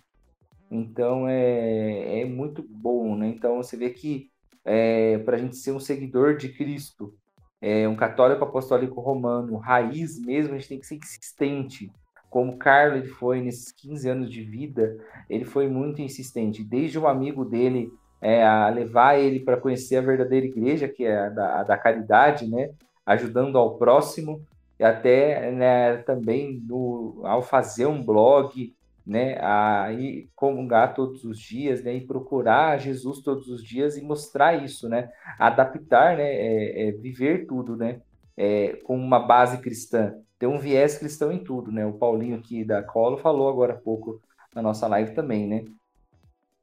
Então é, é muito bom, né? Então você vê que é, para a gente ser um seguidor de Cristo, é, um católico apostólico romano, raiz mesmo, a gente tem que ser insistente. Como Carlos ele foi nesses 15 anos de vida, ele foi muito insistente. Desde um amigo dele é, a levar ele para conhecer a verdadeira igreja, que é a da, a da caridade, né? Ajudando ao próximo, e até né, também no, ao fazer um blog, né, a ir comungar todos os dias, né, e procurar Jesus todos os dias e mostrar isso, né, adaptar, né, é, é viver tudo, né, é, com uma base cristã, ter um viés cristão em tudo, né, o Paulinho aqui da Colo falou agora há pouco na nossa live também, né,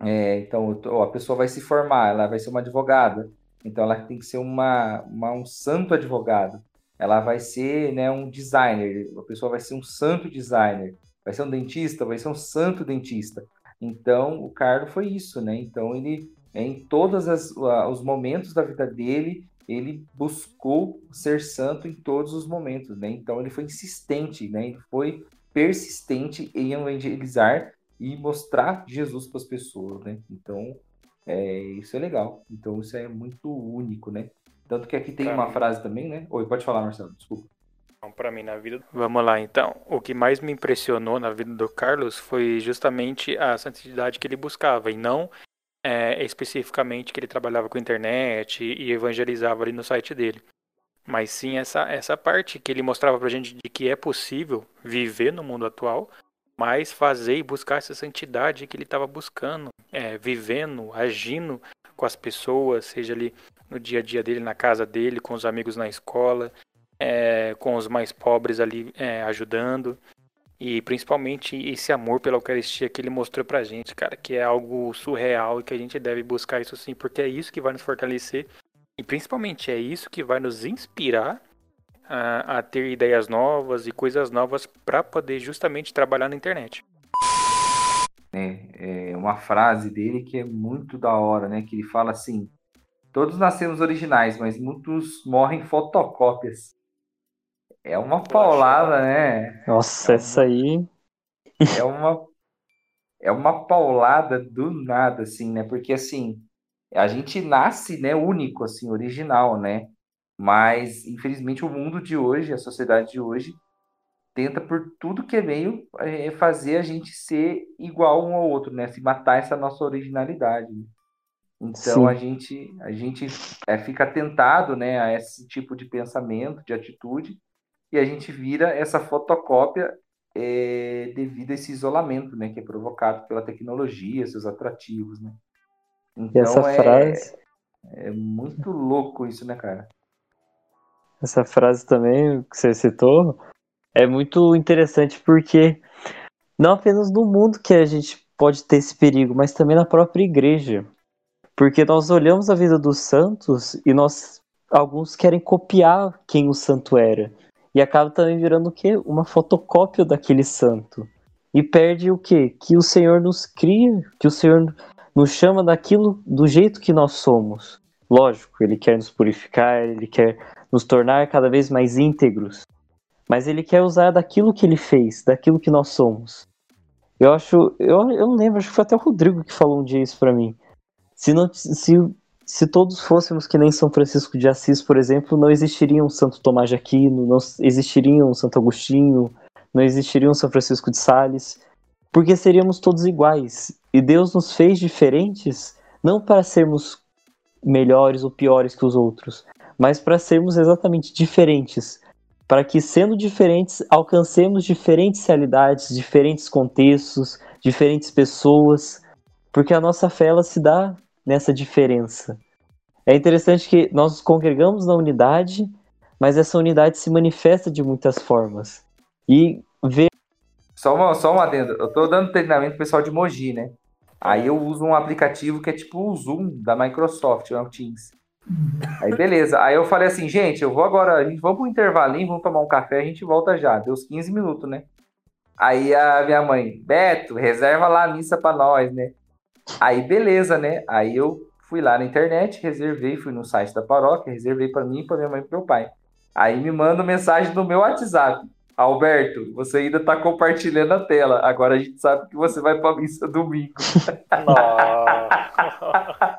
é, então a pessoa vai se formar, ela vai ser uma advogada, então ela tem que ser uma, uma um santo advogado, ela vai ser né, um designer, a pessoa vai ser um santo designer, vai ser um dentista, vai ser um santo dentista. Então, o Carlos foi isso, né? Então, ele, em todos os momentos da vida dele, ele buscou ser santo em todos os momentos, né? Então, ele foi insistente, né? Ele foi persistente em evangelizar e mostrar Jesus para as pessoas, né? Então, é, isso é legal. Então, isso é muito único, né? Tanto que aqui tem pra uma frase também, né? Oi, pode falar, Marcelo, desculpa. Para mim, na vida. Vamos lá, então. O que mais me impressionou na vida do Carlos foi justamente a santidade que ele buscava, e não é, especificamente que ele trabalhava com internet e evangelizava ali no site dele. Mas sim essa, essa parte que ele mostrava pra gente de que é possível viver no mundo atual, mas fazer e buscar essa santidade que ele estava buscando, é, vivendo, agindo com as pessoas, seja ali no dia a dia dele, na casa dele, com os amigos na escola, é, com os mais pobres ali é, ajudando. E principalmente esse amor pela Eucaristia que ele mostrou pra gente, cara, que é algo surreal e que a gente deve buscar isso sim, porque é isso que vai nos fortalecer e principalmente é isso que vai nos inspirar a, a ter ideias novas e coisas novas para poder justamente trabalhar na internet. É, é uma frase dele que é muito da hora, né? Que ele fala assim: todos nascemos originais, mas muitos morrem fotocópias. É uma paulada, né? Nossa, é essa aí. É uma é uma paulada do nada, assim, né? Porque assim, a gente nasce, né, único, assim, original, né? Mas, infelizmente, o mundo de hoje, a sociedade de hoje, tenta por tudo que é meio é, fazer a gente ser igual um ao outro, né? Se matar essa nossa originalidade. Né? Então Sim. a gente a gente é, fica tentado, né, a esse tipo de pensamento, de atitude, e a gente vira essa fotocópia é, devido a esse isolamento, né, que é provocado pela tecnologia, seus atrativos, né? Então e essa é, frase é muito louco isso, né, cara? Essa frase também que você citou é muito interessante porque não apenas no mundo que a gente pode ter esse perigo, mas também na própria igreja. Porque nós olhamos a vida dos santos e nós alguns querem copiar quem o santo era e acaba também virando o quê? Uma fotocópia daquele santo. E perde o quê? Que o Senhor nos cria, que o Senhor nos chama daquilo do jeito que nós somos. Lógico, ele quer nos purificar, ele quer nos tornar cada vez mais íntegros. Mas ele quer usar daquilo que ele fez, daquilo que nós somos. Eu acho, eu, eu não lembro, acho que foi até o Rodrigo que falou um dia isso para mim. Se, não, se se todos fôssemos que nem São Francisco de Assis, por exemplo, não existiria um Santo Tomás de Aquino, não existiria um Santo Agostinho, não existiria um São Francisco de Sales, porque seríamos todos iguais. E Deus nos fez diferentes não para sermos melhores ou piores que os outros, mas para sermos exatamente diferentes, para que sendo diferentes alcancemos diferentes realidades, diferentes contextos, diferentes pessoas, porque a nossa fé ela se dá nessa diferença. É interessante que nós nos congregamos na unidade, mas essa unidade se manifesta de muitas formas. E ver. Só uma, só uma adendo. Eu estou dando treinamento pessoal de Mogi, né? Aí eu uso um aplicativo que é tipo o Zoom da Microsoft, o Teams. Aí beleza. Aí eu falei assim, gente, eu vou agora, a gente vamos pro intervalinho, vamos tomar um café, a gente volta já. Deu uns 15 minutos, né? Aí a minha mãe, Beto, reserva lá a missa para nós, né? Aí, beleza, né? Aí eu fui lá na internet, reservei, fui no site da paróquia, reservei para mim, para minha mãe e para meu pai. Aí me manda mensagem no meu WhatsApp. Alberto, você ainda está compartilhando a tela. Agora a gente sabe que você vai para missa domingo.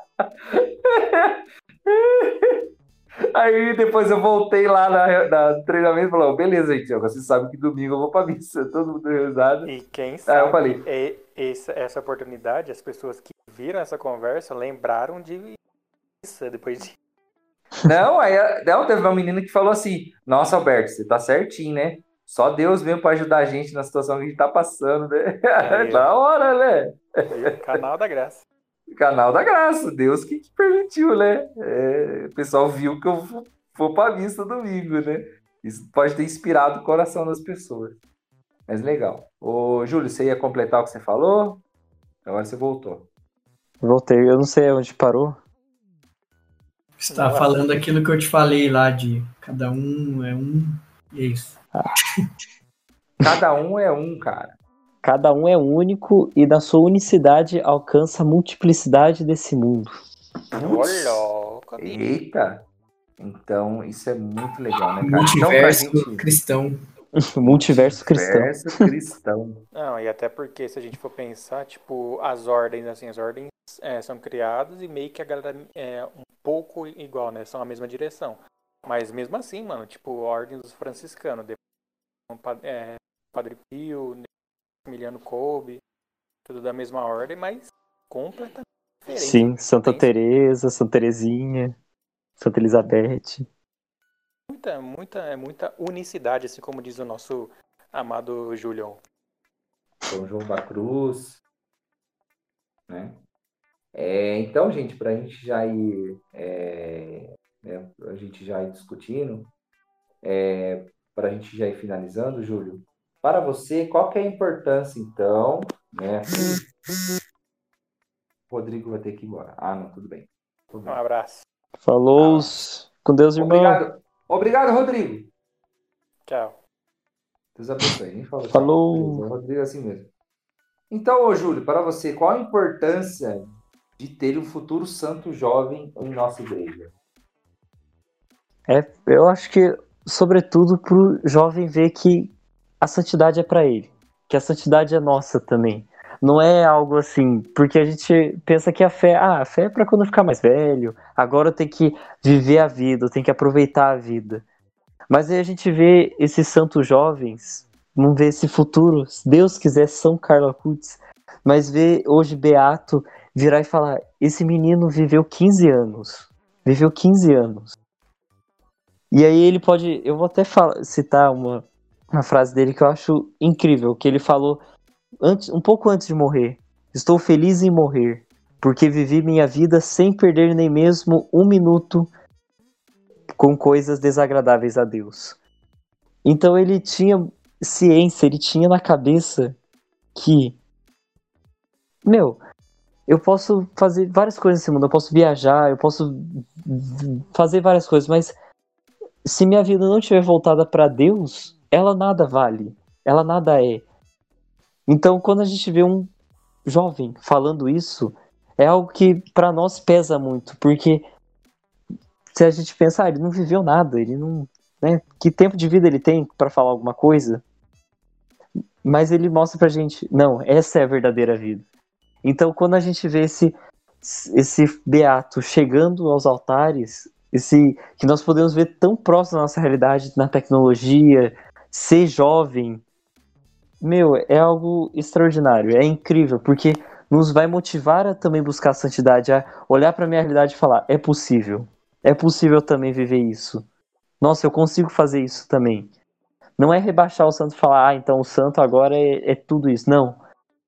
Aí depois eu voltei lá na, na treinamento e falei, beleza, gente, você sabe que domingo eu vou pra missa, todo mundo rezado. E quem sabe Aí eu falei, é, essa, essa oportunidade, as pessoas que viram essa conversa lembraram de missa depois de. Não, aí não, teve uma menina que falou assim: Nossa, Alberto, você tá certinho, né? Só Deus mesmo para ajudar a gente na situação que a gente tá passando, né? É, da hora, né? Canal da Graça. Canal da Graça, Deus que, que permitiu, né? É, o pessoal viu que eu vou pra vista domingo, né? Isso pode ter inspirado o coração das pessoas. Mas legal. Ô, Júlio, você ia completar o que você falou? Agora você voltou. Voltei, eu não sei onde parou. Você tá falando aquilo que eu te falei lá de cada um é um. E é isso. Cada um é um, cara. Cada um é único e da sua unicidade alcança a multiplicidade desse mundo. Olha, Eita! Então, isso é muito legal, né, cara? Multiverso então, gente... cristão. Multiverso cristão. Multiverso cristão. Não, e até porque se a gente for pensar, tipo, as ordens, assim, as ordens é, são criadas e meio que a galera é um pouco igual, né? São a mesma direção. Mas mesmo assim, mano, tipo, ordem dos franciscanos, depois, é, Padre Pio, Emiliano Kolbe, tudo da mesma ordem, mas completamente diferente. Sim, Santa Teresa, Santa Terezinha, Santa Elizabeth. Muita, muita, é muita unicidade, assim como diz o nosso amado Julião. São João da Cruz, né? É, então, gente, para a gente já ir, é, né, a gente já ir discutindo, é, para a gente já ir finalizando, Júlio, para você, qual que é a importância, então, né? Rodrigo vai ter que ir embora. Ah, não, tudo bem. Tudo Um bem. abraço. Falou, Ah. com Deus, irmão. Obrigado. Obrigado, Rodrigo. Tchau. Deus abençoe. Nem falou. Falou. O Rodrigo é assim mesmo. Então, ô Júlio, para você, qual a importância de ter um futuro santo jovem em nossa igreja? É, eu acho que, sobretudo, pro jovem ver que a santidade é para ele, que a santidade é nossa também. Não é algo assim, porque a gente pensa que a fé, ah, a fé é para quando eu ficar mais velho, agora eu tenho que viver a vida, eu tenho que aproveitar a vida. Mas aí a gente vê esses santos jovens, não vê esse futuro, se Deus quiser, São Carlos Acutis, mas vê hoje Beato virar e falar: esse menino viveu 15 anos, viveu 15 anos. E aí ele pode, eu vou até falar, citar uma, uma frase dele que eu acho incrível, que ele falou antes, um pouco antes de morrer: Estou feliz em morrer, porque vivi minha vida sem perder nem mesmo um minuto com coisas desagradáveis a Deus. Então ele tinha ciência, ele tinha na cabeça que, meu, eu posso fazer várias coisas nesse mundo, eu posso viajar, eu posso fazer várias coisas, mas se minha vida não estiver voltada para Deus, ela nada vale, ela nada é. Então, quando a gente vê um jovem falando isso, é algo que para nós pesa muito, porque se a gente pensar, ah, ele não viveu nada, ele não, né, que tempo de vida ele tem para falar alguma coisa? Mas ele mostra pra gente, não, essa é a verdadeira vida. Então, quando a gente vê esse esse beato chegando aos altares, esse que nós podemos ver tão próximo da nossa realidade na tecnologia, ser jovem, meu, é algo extraordinário, é incrível, porque nos vai motivar a também buscar a santidade, a olhar para a minha realidade e falar: é possível, é possível também viver isso. Nossa, eu consigo fazer isso também. Não é rebaixar o santo e falar, ah, então o santo agora é, é tudo isso. Não.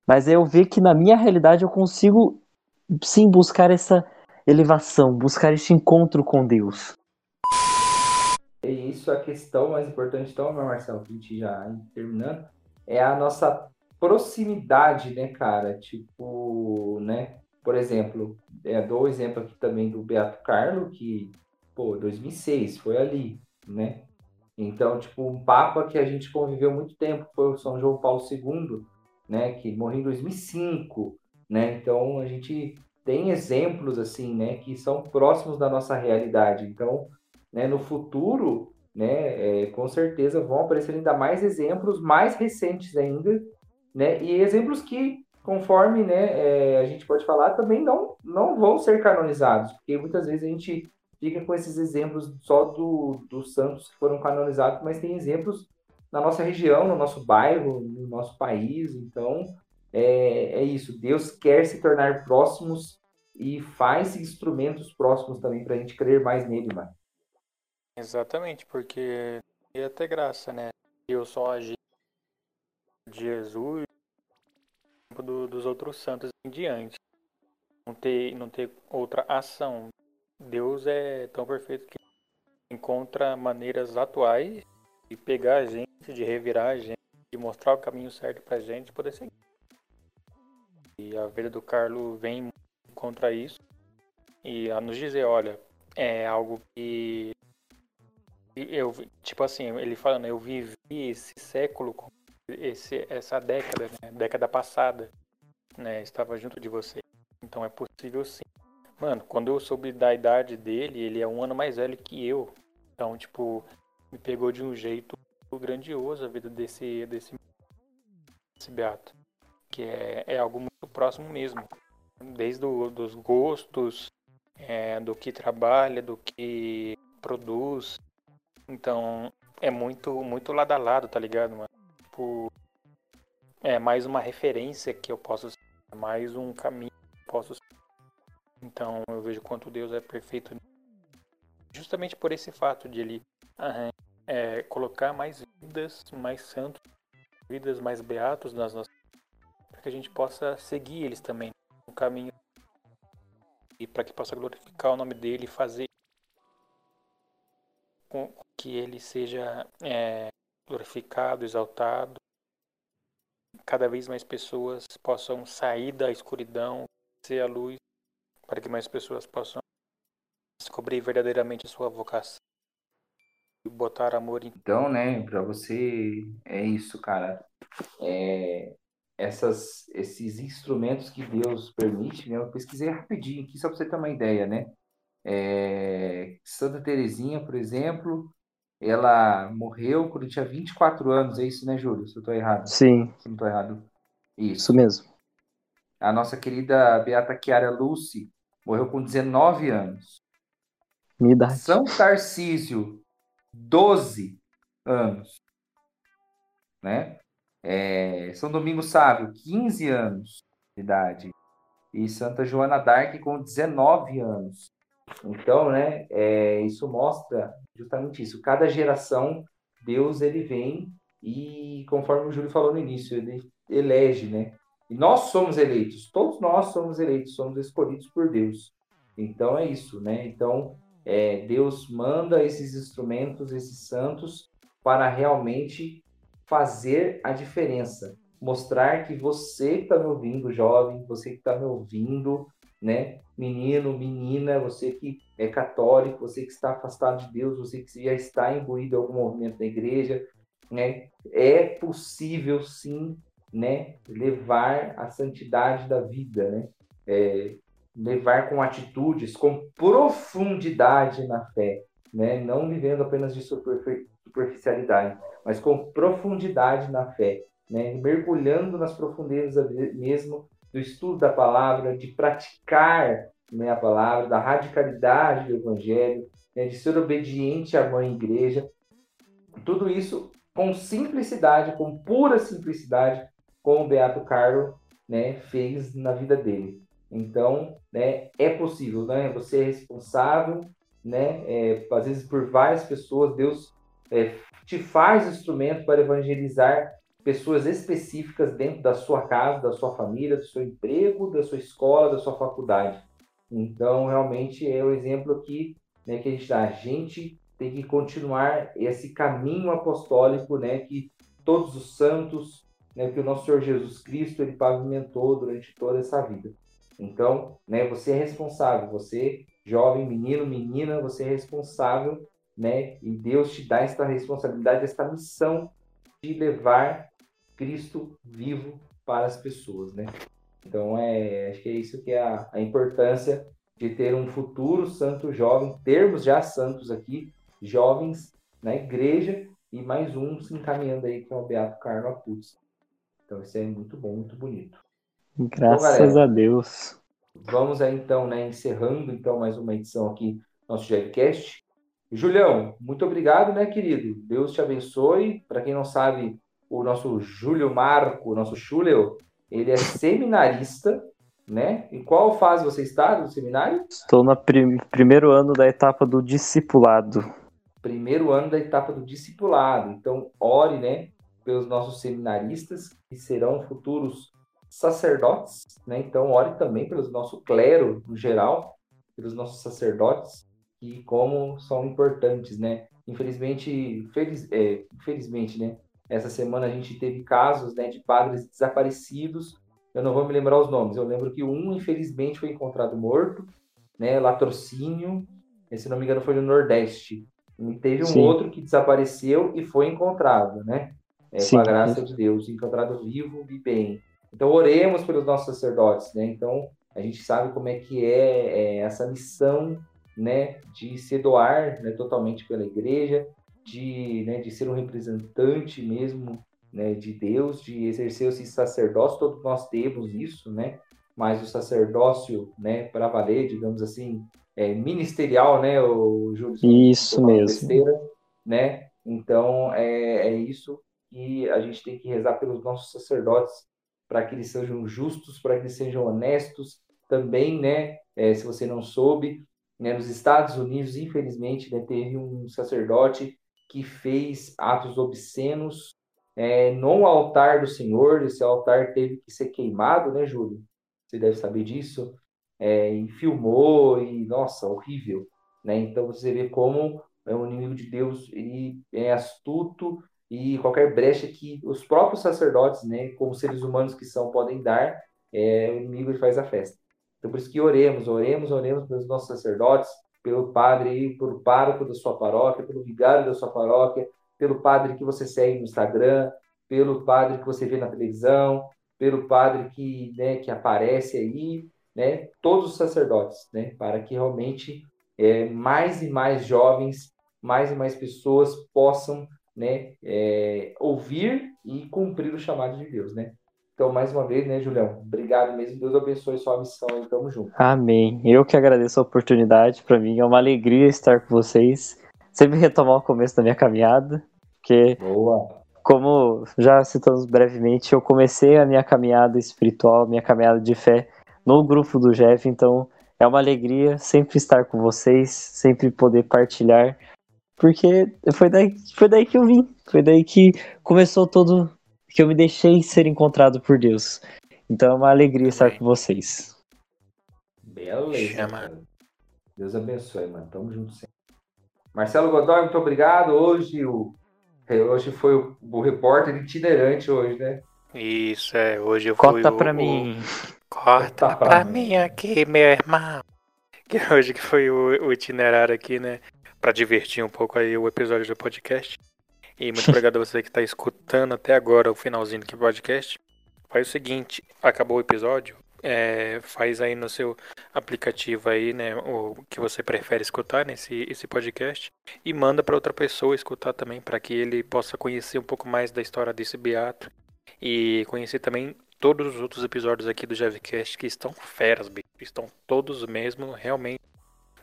Mas é eu ver que na minha realidade eu consigo sim buscar essa elevação, buscar este encontro com Deus. É isso a questão mais importante, então, meu Marcelo, a gente já terminando, é a nossa proximidade, né, cara? Tipo, né? Por exemplo, é, dou o exemplo aqui também do Beato Carlo, que, pô, 2006, foi ali, né? Então, tipo, um papa que a gente conviveu muito tempo foi o São João Paulo II, né? Que morreu em 2005, né? Então, a gente tem exemplos, assim, né? Que são próximos da nossa realidade. Então, né, no futuro, né? É, com certeza vão aparecer ainda mais exemplos, mais recentes ainda, né? E exemplos que, conforme, né? É, a gente pode falar, também não, não vão ser canonizados, porque muitas vezes a gente fica com esses exemplos só do, dos santos que foram canonizados, mas tem exemplos na nossa região, no nosso bairro, no nosso país. Então, é, é isso. Deus quer se tornar próximos e faz instrumentos próximos também para a gente crer mais nele, mano. Exatamente, porque ia ter graça, né? Eu só agi de Jesus do, dos outros santos em diante. Não ter, não ter outra ação. Deus é tão perfeito que encontra maneiras atuais de pegar a gente, de revirar a gente, de mostrar o caminho certo pra gente poder seguir. E a vida do Carlos vem contra isso e a nos dizer, olha, é algo que eu tipo assim, ele falando, eu vivi esse século, esse essa década, né, década passada, né, estava junto de você. Então é possível sim. Mano, quando eu soube da idade dele, ele é um ano mais velho que eu. Então, tipo, me pegou de um jeito grandioso a vida desse desse, desse beato, que é, é algo muito próximo mesmo desde do, dos gostos, é, do que trabalha, do que produz. Então é muito, muito lado a lado, tá ligado, mano? Tipo, é mais uma referência que eu posso ser, mais um caminho que eu posso ser. Então eu vejo quanto Deus é perfeito justamente por esse fato de ele é, colocar mais vidas, mais santos, vidas mais beatos nas nossas para que a gente possa seguir eles também caminho e para que possa glorificar o nome dele e fazer que ele seja é, glorificado, exaltado, cada vez mais pessoas possam sair da escuridão, ser a luz, para que mais pessoas possam descobrir verdadeiramente a sua vocação e botar amor em. Então, né, para você é isso, cara. É, essas, esses instrumentos que Deus permite, né? Eu pesquisei rapidinho aqui, só para você ter uma ideia, né? É, Santa Terezinha, por exemplo, ela morreu quando tinha 24 anos, é isso, né, Júlio? Se eu estou errado. Sim. Se não estou errado. Isso. Isso mesmo. A nossa querida Beata Chiara Lucy morreu com 19 anos. Minha idade. São Tarcísio, 12 anos. Né? É, São Domingos Sávio, 15 anos de idade. E Santa Joana d'Arc com 19 anos. Então, né, é, isso mostra justamente isso. Cada geração, Deus ele vem e, conforme o Júlio falou no início, ele elege, né? E nós somos eleitos, todos nós somos eleitos, somos escolhidos por Deus. Então é isso, né? Então é, Deus manda esses instrumentos, esses santos, para realmente fazer a diferença. Mostrar que você que está me ouvindo, jovem, você que está me ouvindo, né? Menino, menina, você que é católico, você que está afastado de Deus, você que já está imbuído em algum movimento da igreja, né? É possível sim, né? Levar a santidade da vida, né? É, levar com atitudes, com profundidade na fé, né? Não vivendo apenas de superficialidade mas com profundidade na fé, né? mergulhando nas profundezas mesmo do estudo da palavra, de praticar né, a palavra, da radicalidade do evangelho, né, de ser obediente à mãe igreja. Tudo isso com simplicidade, com pura simplicidade, como o Beato Carlo né, fez na vida dele. Então, né, é possível, né? Você é responsável, né? É, às vezes por várias pessoas, Deus é, te faz instrumento para evangelizar pessoas específicas dentro da sua casa, da sua família, do seu emprego, da sua escola, da sua faculdade. Então, realmente é o exemplo aqui né, que a gente dá. A gente tem que continuar esse caminho apostólico, né, que todos os santos, né, que o nosso Senhor Jesus Cristo ele pavimentou durante toda essa vida. Então, né, você é responsável, você jovem, menino, menina, você é responsável né? E Deus te dá esta responsabilidade, esta missão de levar Cristo vivo para as pessoas, né? Então, é, acho que é isso que é a, a importância de ter um futuro santo jovem, termos já santos aqui, jovens na igreja, e mais um se encaminhando aí, que é o Beato Carlos Acutis. Então, isso é muito bom, muito bonito. Graças então, galera, a Deus. Vamos aí, então, né, encerrando então mais uma edição aqui do nosso Jerrycast. Julião, muito obrigado, né, querido? Deus te abençoe. Para quem não sabe, o nosso Júlio Marco, o nosso Júlio, ele é seminarista, né? Em qual fase você está do seminário? Estou no prim primeiro ano da etapa do discipulado. Primeiro ano da etapa do discipulado. Então, ore, né, pelos nossos seminaristas, que serão futuros sacerdotes, né? Então, ore também pelos nosso clero no geral, pelos nossos sacerdotes, que como são importantes, né? Infelizmente, feliz, é, infelizmente, né? Essa semana a gente teve casos, né, de padres desaparecidos. Eu não vou me lembrar os nomes. Eu lembro que um, infelizmente, foi encontrado morto, né? Latrocínio, se não me engano, foi no Nordeste. E teve um Sim. outro que desapareceu e foi encontrado, né? É, com a graça de Deus, encontrado vivo e bem. Então, oremos pelos nossos sacerdotes, né? Então, a gente sabe como é que é, é essa missão, né, de se doar né, totalmente pela igreja, de, né, de ser um representante mesmo né, de Deus, de exercer esse sacerdócio, todos nós temos isso, né? Mas o sacerdócio, né, para valer, digamos assim, é, ministerial, né, o Júlio? Isso mesmo. Besteira, né? Então, é, é isso que a gente tem que rezar pelos nossos sacerdotes, para que eles sejam justos, para que eles sejam honestos. Também, né, é, se você não soube, né, nos Estados Unidos, infelizmente, né, teve um sacerdote que fez atos obscenos é, no altar do Senhor. Esse altar teve que ser queimado, né, Júlio? Você deve saber disso. É, e filmou, e nossa, horrível. Né? Então você vê como é, o inimigo de Deus ele é astuto e qualquer brecha que os próprios sacerdotes, né, como seres humanos que são, podem dar, é, o inimigo faz a festa. Então por isso que oremos, oremos, oremos pelos nossos sacerdotes, pelo padre, pelo pároco da sua paróquia, pelo vigário da sua paróquia, pelo padre que você segue no Instagram, pelo padre que você vê na televisão, pelo padre que, né, que aparece aí, né, todos os sacerdotes, né, para que realmente é, mais e mais jovens, mais e mais pessoas possam, né, é, ouvir e cumprir o chamado de Deus, né. Então, mais uma vez, né, Julião? Obrigado mesmo. Deus abençoe sua missão e tamo junto. Amém. Eu que agradeço a oportunidade. Para mim é uma alegria estar com vocês. Sempre retomar o começo da minha caminhada. Porque, Boa. como já citamos brevemente, eu comecei a minha caminhada espiritual, minha caminhada de fé no grupo do Jeff. Então, é uma alegria sempre estar com vocês, sempre poder partilhar. Porque foi daí, foi daí que eu vim. Foi daí que começou todo que eu me deixei ser encontrado por Deus. Então é uma alegria estar com vocês. Beleza. Chama. Deus abençoe, mano. Tamo junto sempre. Marcelo Godoy, muito obrigado. Hoje, o, hoje foi o, o repórter itinerante hoje, né? Isso, é. Hoje eu fui Corta o, pra o, mim. Corta, Corta pra, mim aqui, meu irmão. Que hoje que foi o, o itinerário aqui, né? Pra divertir um pouco aí o episódio do podcast. E muito obrigado a você que está escutando até agora o finalzinho do podcast. Faz o seguinte, acabou o episódio, é, faz aí no seu aplicativo aí, né, o que você prefere escutar nesse esse podcast e manda para outra pessoa escutar também para que ele possa conhecer um pouco mais da história desse beato e conhecer também todos os outros episódios aqui do Javcast que estão feras, bicho. estão todos mesmo realmente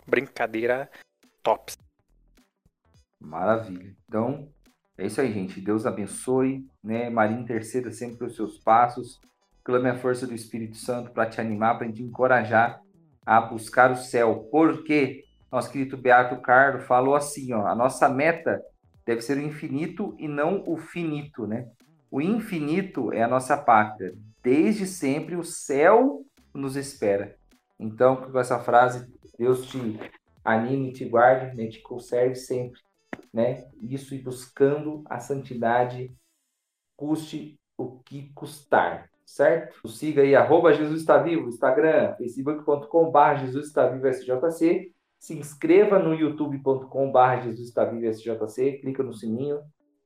brincadeira tops. Maravilha. Então, é isso aí, gente. Deus abençoe, né? Maria interceda sempre pelos seus passos. Clame a força do Espírito Santo para te animar, para te encorajar a buscar o céu. Porque nosso querido Beato Carlos falou assim, ó, a nossa meta deve ser o infinito e não o finito, né? O infinito é a nossa pátria. Desde sempre o céu nos espera. Então, com essa frase, Deus te anime, te guarde, né? te conserve sempre né? Isso e buscando a santidade, custe o que custar, certo? O siga aí, arroba Jesus está vivo, Instagram, facebook.com.br Jesus está vivo SJC. Se inscreva no youtube.com.br Jesus está vivo SJC, clica no sininho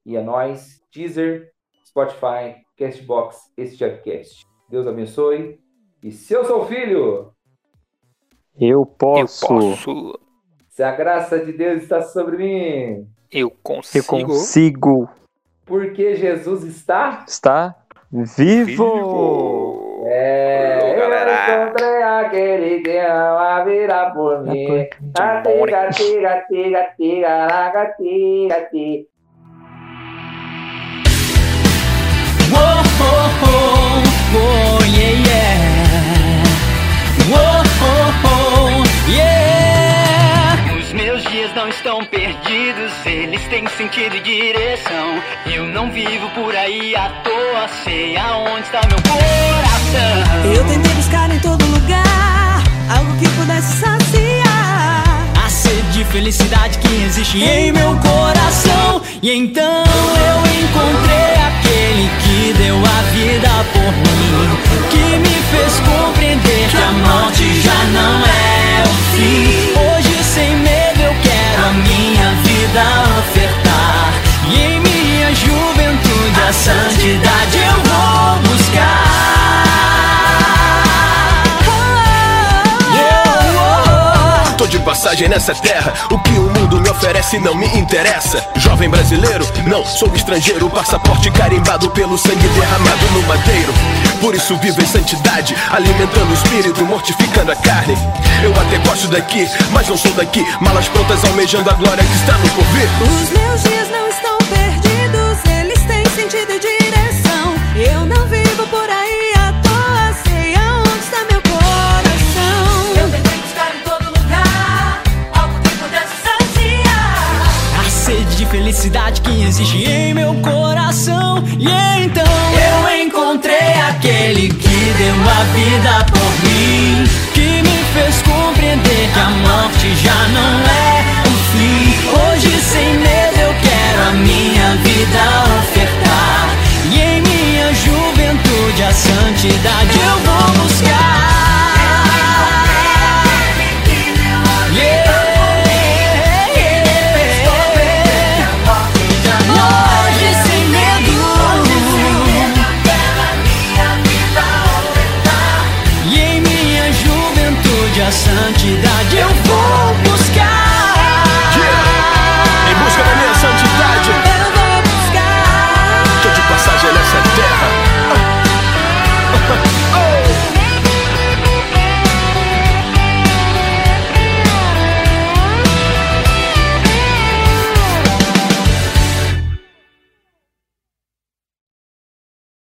e é nós, Deezer, Spotify, Castbox, esse Jabcast. Deus abençoe. E se eu sou filho, eu posso. Eu posso. Se a graça de Deus está sobre mim, eu consigo. Eu consigo. Porque Jesus está? Está vivo. vivo. É, eu encontrei aquele que ama virar por mim. Atiga, tiga, tiga, tiga, laga, tiga, tiga. Estão perdidos, eles têm sentido e direção. Eu não vivo por aí à toa, sei aonde está meu coração. Eu tentei buscar em todo lugar algo que pudesse saciar a sede de felicidade que existe em meu coração. E então eu encontrei aquele que deu a vida por mim, que me fez compreender que a morte já não é o fim. Hoje sem medo vida ofertar. E em minha juventude a santidade eu vou buscar. Tô de passagem nessa terra, o que o oferece não me interessa. Jovem brasileiro, não sou estrangeiro, passaporte carimbado pelo sangue derramado no madeiro. Por isso vivo em santidade, alimentando o espírito, mortificando a carne. Eu até gosto daqui, mas não sou daqui. Malas prontas almejando a glória que está no porvir. Os meus dias não estão perdidos, eles têm sentido e direção. Eu não vi que existe em meu coração. E então eu encontrei aquele que deu a vida por mim, que me fez compreender que a morte já não é o fim. Hoje, sem medo, eu quero a minha vida ofertar. E em minha juventude, a santidade eu vou.